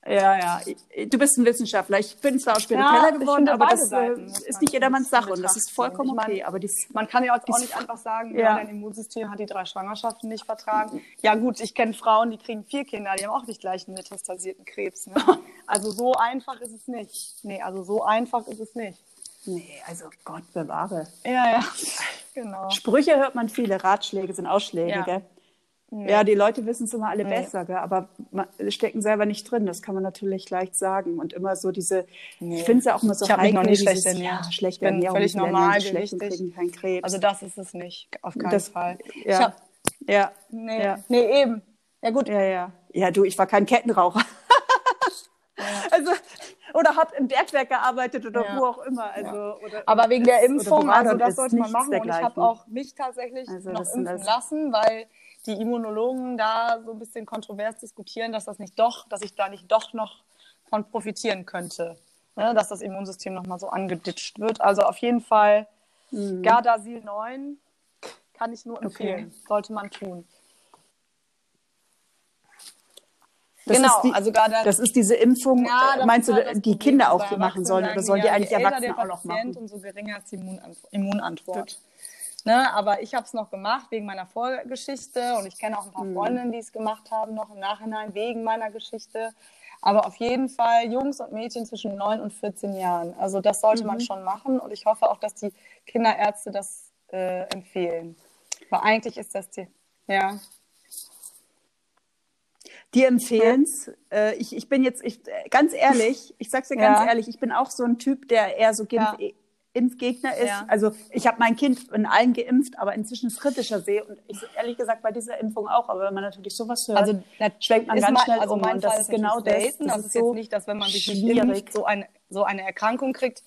Ja, ja. Du bist ein Wissenschaftler. Ich bin zwar auch spiritueller ja, geworden, aber das äh, ist nicht jedermanns Sache und das ist vollkommen ich okay. Aber dies, man kann ja auch, auch nicht einfach sagen, ja. dein Immunsystem hat die drei Schwangerschaften nicht vertragen. Ja gut, ich kenne Frauen, die kriegen vier Kinder, die haben auch nicht gleich einen metastasierten Krebs. Ne? Also so einfach ist es nicht. Nee, also so einfach ist es nicht. Nee, also Gott bewahre. Ja, ja, genau. Sprüche hört man viele, Ratschläge sind Ausschläge, ja. gell? Nee. Ja, die Leute wissen es immer alle nee. besser, gell? aber man, stecken selber nicht drin. Das kann man natürlich leicht sagen. Und immer so diese, nee. ich finde es ja auch immer so ich heikel, noch nie schlecht ernährt. Ja, schlecht bin völlig normal kriegen keinen Krebs. Also das ist es nicht, auf keinen das, Fall. Ja. Hab, ja. Nee. ja. Nee, eben. Ja gut. Ja, ja. Ja, du, ich war kein Kettenraucher. Ja. Also oder habe im Bergwerk gearbeitet oder ja. wo auch immer. Also, ja. oder, Aber wegen der Impfung, also das sollte man machen. Und ich habe auch mich tatsächlich also noch impfen lassen, weil die Immunologen da so ein bisschen kontrovers diskutieren, dass das nicht doch, dass ich da nicht doch noch von profitieren könnte, ne? dass das Immunsystem nochmal so angeditscht wird. Also auf jeden Fall mhm. Gardasil 9 Kann ich nur empfehlen. Okay. Sollte man tun. Das genau, die, also gerade das ist diese Impfung. Ja, meinst du, halt die Kinder auch machen sollen oder sollen die eigentlich Erwachsene auch noch machen? Und so geringer ist die Immunantwort. Ne, aber ich habe es noch gemacht wegen meiner Vorgeschichte und ich kenne auch ein paar hm. Freundinnen, die es gemacht haben, noch im Nachhinein wegen meiner Geschichte. Aber auf jeden Fall Jungs und Mädchen zwischen 9 und 14 Jahren. Also das sollte mhm. man schon machen und ich hoffe auch, dass die Kinderärzte das äh, empfehlen. Weil eigentlich ist das die, ja. Die empfehlen es. Äh, ich, ich bin jetzt, ich, ganz ehrlich, ich sag's dir ganz ja. ehrlich, ich bin auch so ein Typ, der eher so ja. Impfgegner ist. Ja. Also ich habe mein Kind in allen geimpft, aber inzwischen es kritischer sehe und ich ehrlich gesagt bei dieser Impfung auch. Aber wenn man natürlich sowas hört, also schwenkt man ganz mal, schnell also um. Mein und das ist genau das. Das, das ist so jetzt nicht, dass wenn man sich impft, so eine, so eine Erkrankung kriegt.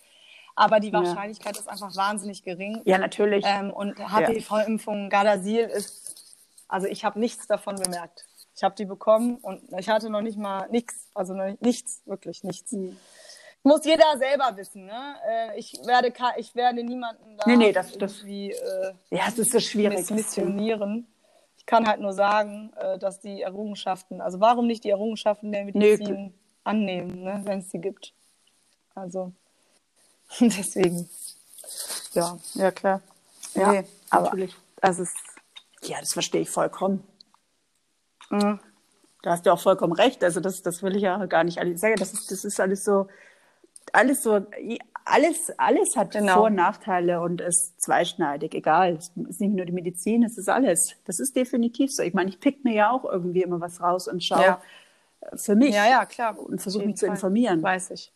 Aber die Wahrscheinlichkeit ja. ist einfach wahnsinnig gering. Ja, natürlich. Ähm, und HPV-Impfung, Gardasil ist, also ich habe nichts davon bemerkt. Ich habe die bekommen und ich hatte noch nicht mal nichts, also nichts, wirklich nichts. Mhm muss jeder selber wissen. Ne? Äh, ich, werde, ich werde niemanden da nee, nee, das, das, irgendwie äh, ja, es ist so schwierig. missionieren. Ich kann halt nur sagen, äh, dass die Errungenschaften, also warum nicht die Errungenschaften der Medizin nee. annehmen, ne, wenn es sie gibt. Also deswegen. Ja, ja klar. Ja, nee, aber natürlich. Das ist, ja, das verstehe ich vollkommen. Mhm. Da hast du auch vollkommen recht. Also das, das will ich ja gar nicht alles sagen. Das ist, das ist alles so, alles so, alles, alles hat genau. Vor- und Nachteile und ist zweischneidig, egal. Es ist nicht nur die Medizin, es ist alles. Das ist definitiv so. Ich meine, ich pick mir ja auch irgendwie immer was raus und schaue ja. für mich. Ja, ja, klar. Und versuche mich zu informieren. Weiß ich.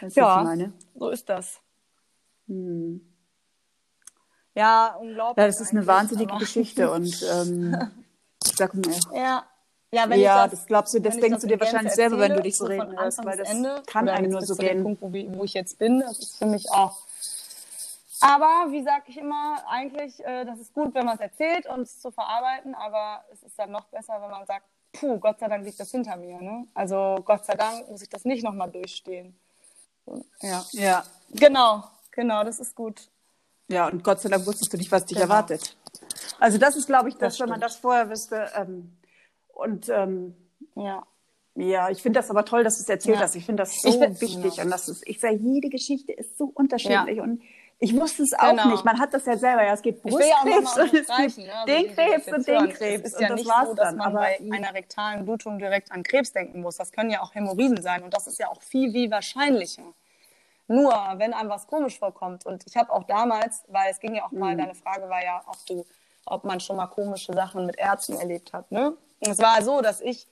Weißt ja, ich so ist das. Hm. Ja, unglaublich. Ja, das ist eine wahnsinnige Geschichte und ähm, ich sag mir. Ja, ja, wenn ja, das, das, glaubst du, das denkst das du dir wahrscheinlich erzähle, selber, wenn du dich so reden hörst, weil das Ende, kann einem nur so gehen. Punkt, wo, wo, ich jetzt bin, das ist für mich auch. Aber wie sage ich immer, eigentlich, äh, das ist gut, wenn man es erzählt und es zu verarbeiten, aber es ist dann noch besser, wenn man sagt, puh, Gott sei Dank liegt das hinter mir. Ne? Also Gott sei Dank muss ich das nicht nochmal durchstehen. Ja. ja. Genau, genau, das ist gut. Ja, und Gott sei Dank wusstest du nicht, was dich genau. erwartet. Also das ist, glaube ich, das, das wenn man das vorher wüsste, ähm, und ähm, ja. Ja, ich finde das aber toll, dass du es erzählt ja. hast. Ich finde das so find, wichtig. Genau. Und das ist, ich sage, jede Geschichte ist so unterschiedlich. Ja. Und ich wusste es auch genau. nicht. Man hat das ja selber. Ja, es geht Brustkrebs ja und es gibt ne? also den Krebs und den Krebs. Es ist ja und das nicht war's so, dass dann. man aber bei einer rektalen Blutung direkt an Krebs denken muss. Das können ja auch Hämorrhoiden sein. Und das ist ja auch viel, viel wahrscheinlicher. Nur, wenn einem was komisch vorkommt. Und ich habe auch damals, weil es ging ja auch mal, mhm. deine Frage war ja, ob du, ob man schon mal komische Sachen mit Ärzten erlebt hat, ne? Es war so, dass ich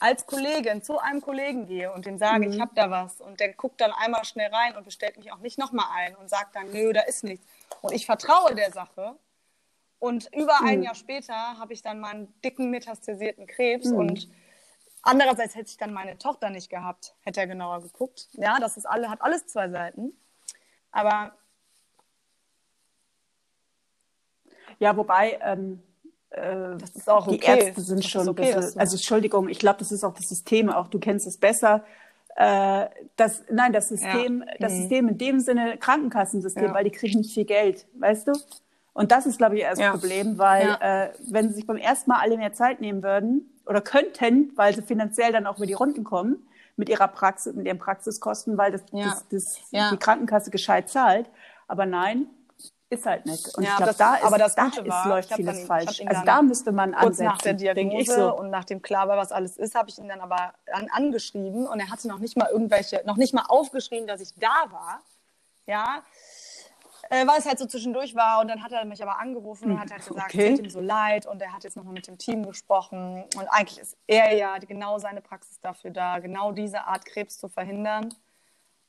als Kollegin zu einem Kollegen gehe und dem sage, mhm. ich habe da was und der guckt dann einmal schnell rein und bestellt mich auch nicht nochmal ein und sagt dann, nö, da ist nichts. Und ich vertraue der Sache und über mhm. ein Jahr später habe ich dann meinen dicken metastasierten Krebs mhm. und andererseits hätte ich dann meine Tochter nicht gehabt, hätte er genauer geguckt. Ja, das ist alle, hat alles zwei Seiten. Aber ja, wobei ähm äh, das ist auch die okay. Ärzte sind das schon, okay, bisschen, also Entschuldigung, ich glaube, das ist auch das System, auch du kennst es besser. Äh, das, nein, das System, ja. das mhm. System in dem Sinne Krankenkassensystem, ja. weil die kriegen nicht viel Geld, weißt du? Und das ist, glaube ich, erst ja. das Problem, weil äh, wenn sie sich beim ersten Mal alle mehr Zeit nehmen würden oder könnten, weil sie finanziell dann auch über die Runden kommen mit ihrer Praxis, mit ihren Praxiskosten, weil das, das, das die Krankenkasse gescheit zahlt. Aber nein, ist halt nicht. Und ja, ich glaube, da ist, aber das da ist, war, läuft vieles dann, falsch. Also da müsste man kurz ansetzen. nach der Diagnose so. und nachdem klar war, was alles ist, habe ich ihn dann aber an, angeschrieben und er hatte noch nicht mal irgendwelche, noch nicht mal aufgeschrieben, dass ich da war. Ja, äh, weil es halt so zwischendurch war und dann hat er mich aber angerufen und hat halt gesagt, okay. es tut ihm so leid und er hat jetzt nochmal mit dem Team gesprochen und eigentlich ist er ja genau seine Praxis dafür da, genau diese Art Krebs zu verhindern.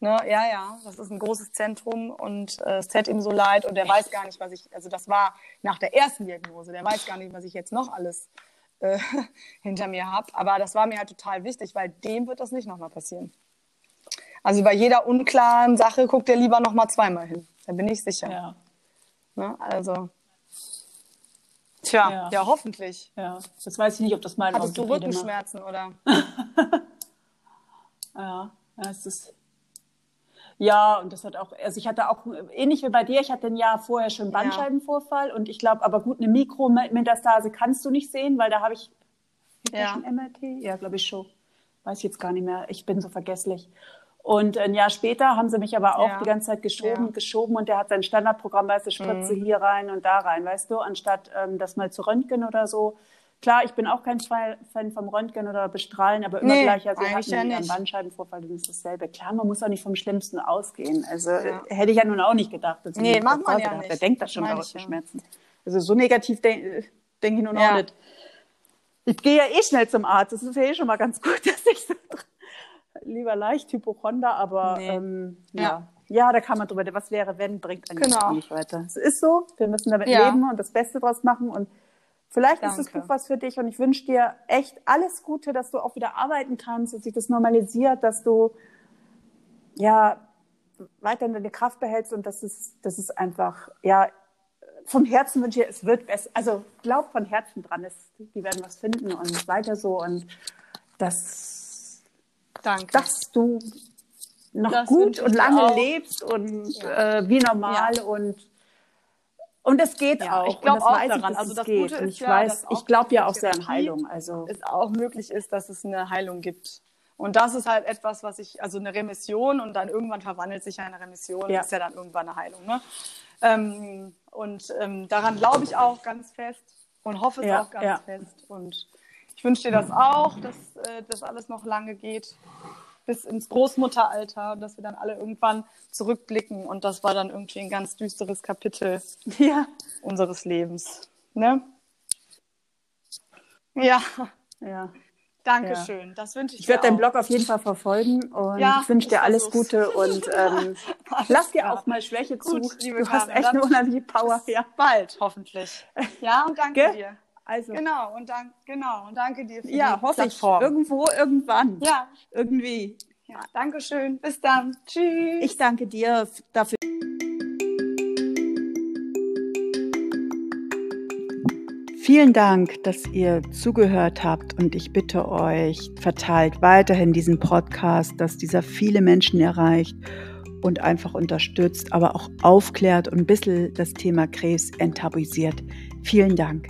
Ne? Ja, ja, das ist ein großes Zentrum und äh, es täte ihm so leid und der weiß gar nicht, was ich, also das war nach der ersten Diagnose, der weiß gar nicht, was ich jetzt noch alles äh, hinter mir habe. Aber das war mir halt total wichtig, weil dem wird das nicht nochmal passieren. Also bei jeder unklaren Sache guckt er lieber nochmal zweimal hin. Da bin ich sicher. Ja. Ne? Also. Tja, ja. ja. hoffentlich. Ja, das weiß ich nicht, ob das mal Hattest du Rückenschmerzen, oder? ja, ja, es ist Ja, und das hat auch, also ich hatte auch, ähnlich wie bei dir, ich hatte ein Jahr vorher schon Bandscheibenvorfall ja. und ich glaube, aber gut, eine Mikrometastase kannst du nicht sehen, weil da habe ich, ja. schon MRT? Ja, glaube ich schon. Weiß ich jetzt gar nicht mehr. Ich bin so vergesslich. Und ein Jahr später haben sie mich aber auch ja. die ganze Zeit geschoben, ja. geschoben und der hat sein Standardprogramm, weißt du, Spritze mhm. hier rein und da rein, weißt du, anstatt ähm, das mal zu röntgen oder so. Klar, ich bin auch kein Fan vom Röntgen oder Bestrahlen, aber immer nee, gleich, also hatten ja nicht. Bandscheibenvorfall, das ist dasselbe. Klar, man muss auch nicht vom Schlimmsten ausgehen. Also ja. hätte ich ja nun auch nicht gedacht. Dass nee, macht man ja nicht. Wer denkt das schon über ja. Schmerzen? Also so negativ denke denk ich nun auch nicht. Ich gehe ja eh schnell zum Arzt. Das ist ja eh schon mal ganz gut, dass ich so lieber leicht Hypochonder, aber nee. ähm, ja. ja. ja. da kann man drüber, was wäre, wenn, bringt einen genau. nicht weiter. Es ist so, wir müssen damit ja. leben und das Beste draus machen und vielleicht Danke. ist das Buch was für dich und ich wünsche dir echt alles Gute, dass du auch wieder arbeiten kannst, dass sich das normalisiert, dass du ja weiterhin deine Kraft behältst und dass es, das ist einfach, ja, vom Herzen wünsche ich, es wird besser. Also glaub von Herzen dran, es, die werden was finden und weiter so und das Danke. dass du noch das gut und lange lebst und ja. äh, wie normal ja. und und es geht ja, auch. Ich glaube auch daran. Ich, also das geht. Gute ist ich ja, weiß, ich glaube ja auch sehr an Heilung. Also es auch möglich ist, dass es eine Heilung gibt. Und das ist halt etwas, was ich, also eine Remission und dann irgendwann verwandelt sich eine Remission, ja. ist ja dann irgendwann eine Heilung. Ne? Ähm, und ähm, daran glaube ich auch ganz fest und hoffe es ja, auch ganz fest. Und ich wünsche dir das auch, dass äh, das alles noch lange geht, bis ins Großmutteralter, dass wir dann alle irgendwann zurückblicken und das war dann irgendwie ein ganz düsteres Kapitel ja. unseres Lebens. Ne? Ja. Ja. Dankeschön, ja. das wünsche ich, ich dir. Ich werde deinen Blog auf jeden Fall verfolgen und ja, ich wünsche dir alles Gute und ähm, lass dir auch mal Schwäche Gut, zu. Du hast echt eine unheimliche Power. Ja. Bald, hoffentlich. Ja, und danke dir. Also. Genau, und, dank, genau, und danke dir für ja, die hoffe Plattform. ich. Irgendwo, irgendwann. Ja. Irgendwie. Ja, danke schön. Bis dann. Tschüss. Ich danke dir dafür. Vielen Dank, dass ihr zugehört habt und ich bitte euch, verteilt weiterhin diesen Podcast, dass dieser viele Menschen erreicht und einfach unterstützt, aber auch aufklärt und ein bisschen das Thema Krebs enttabuisiert. Vielen Dank.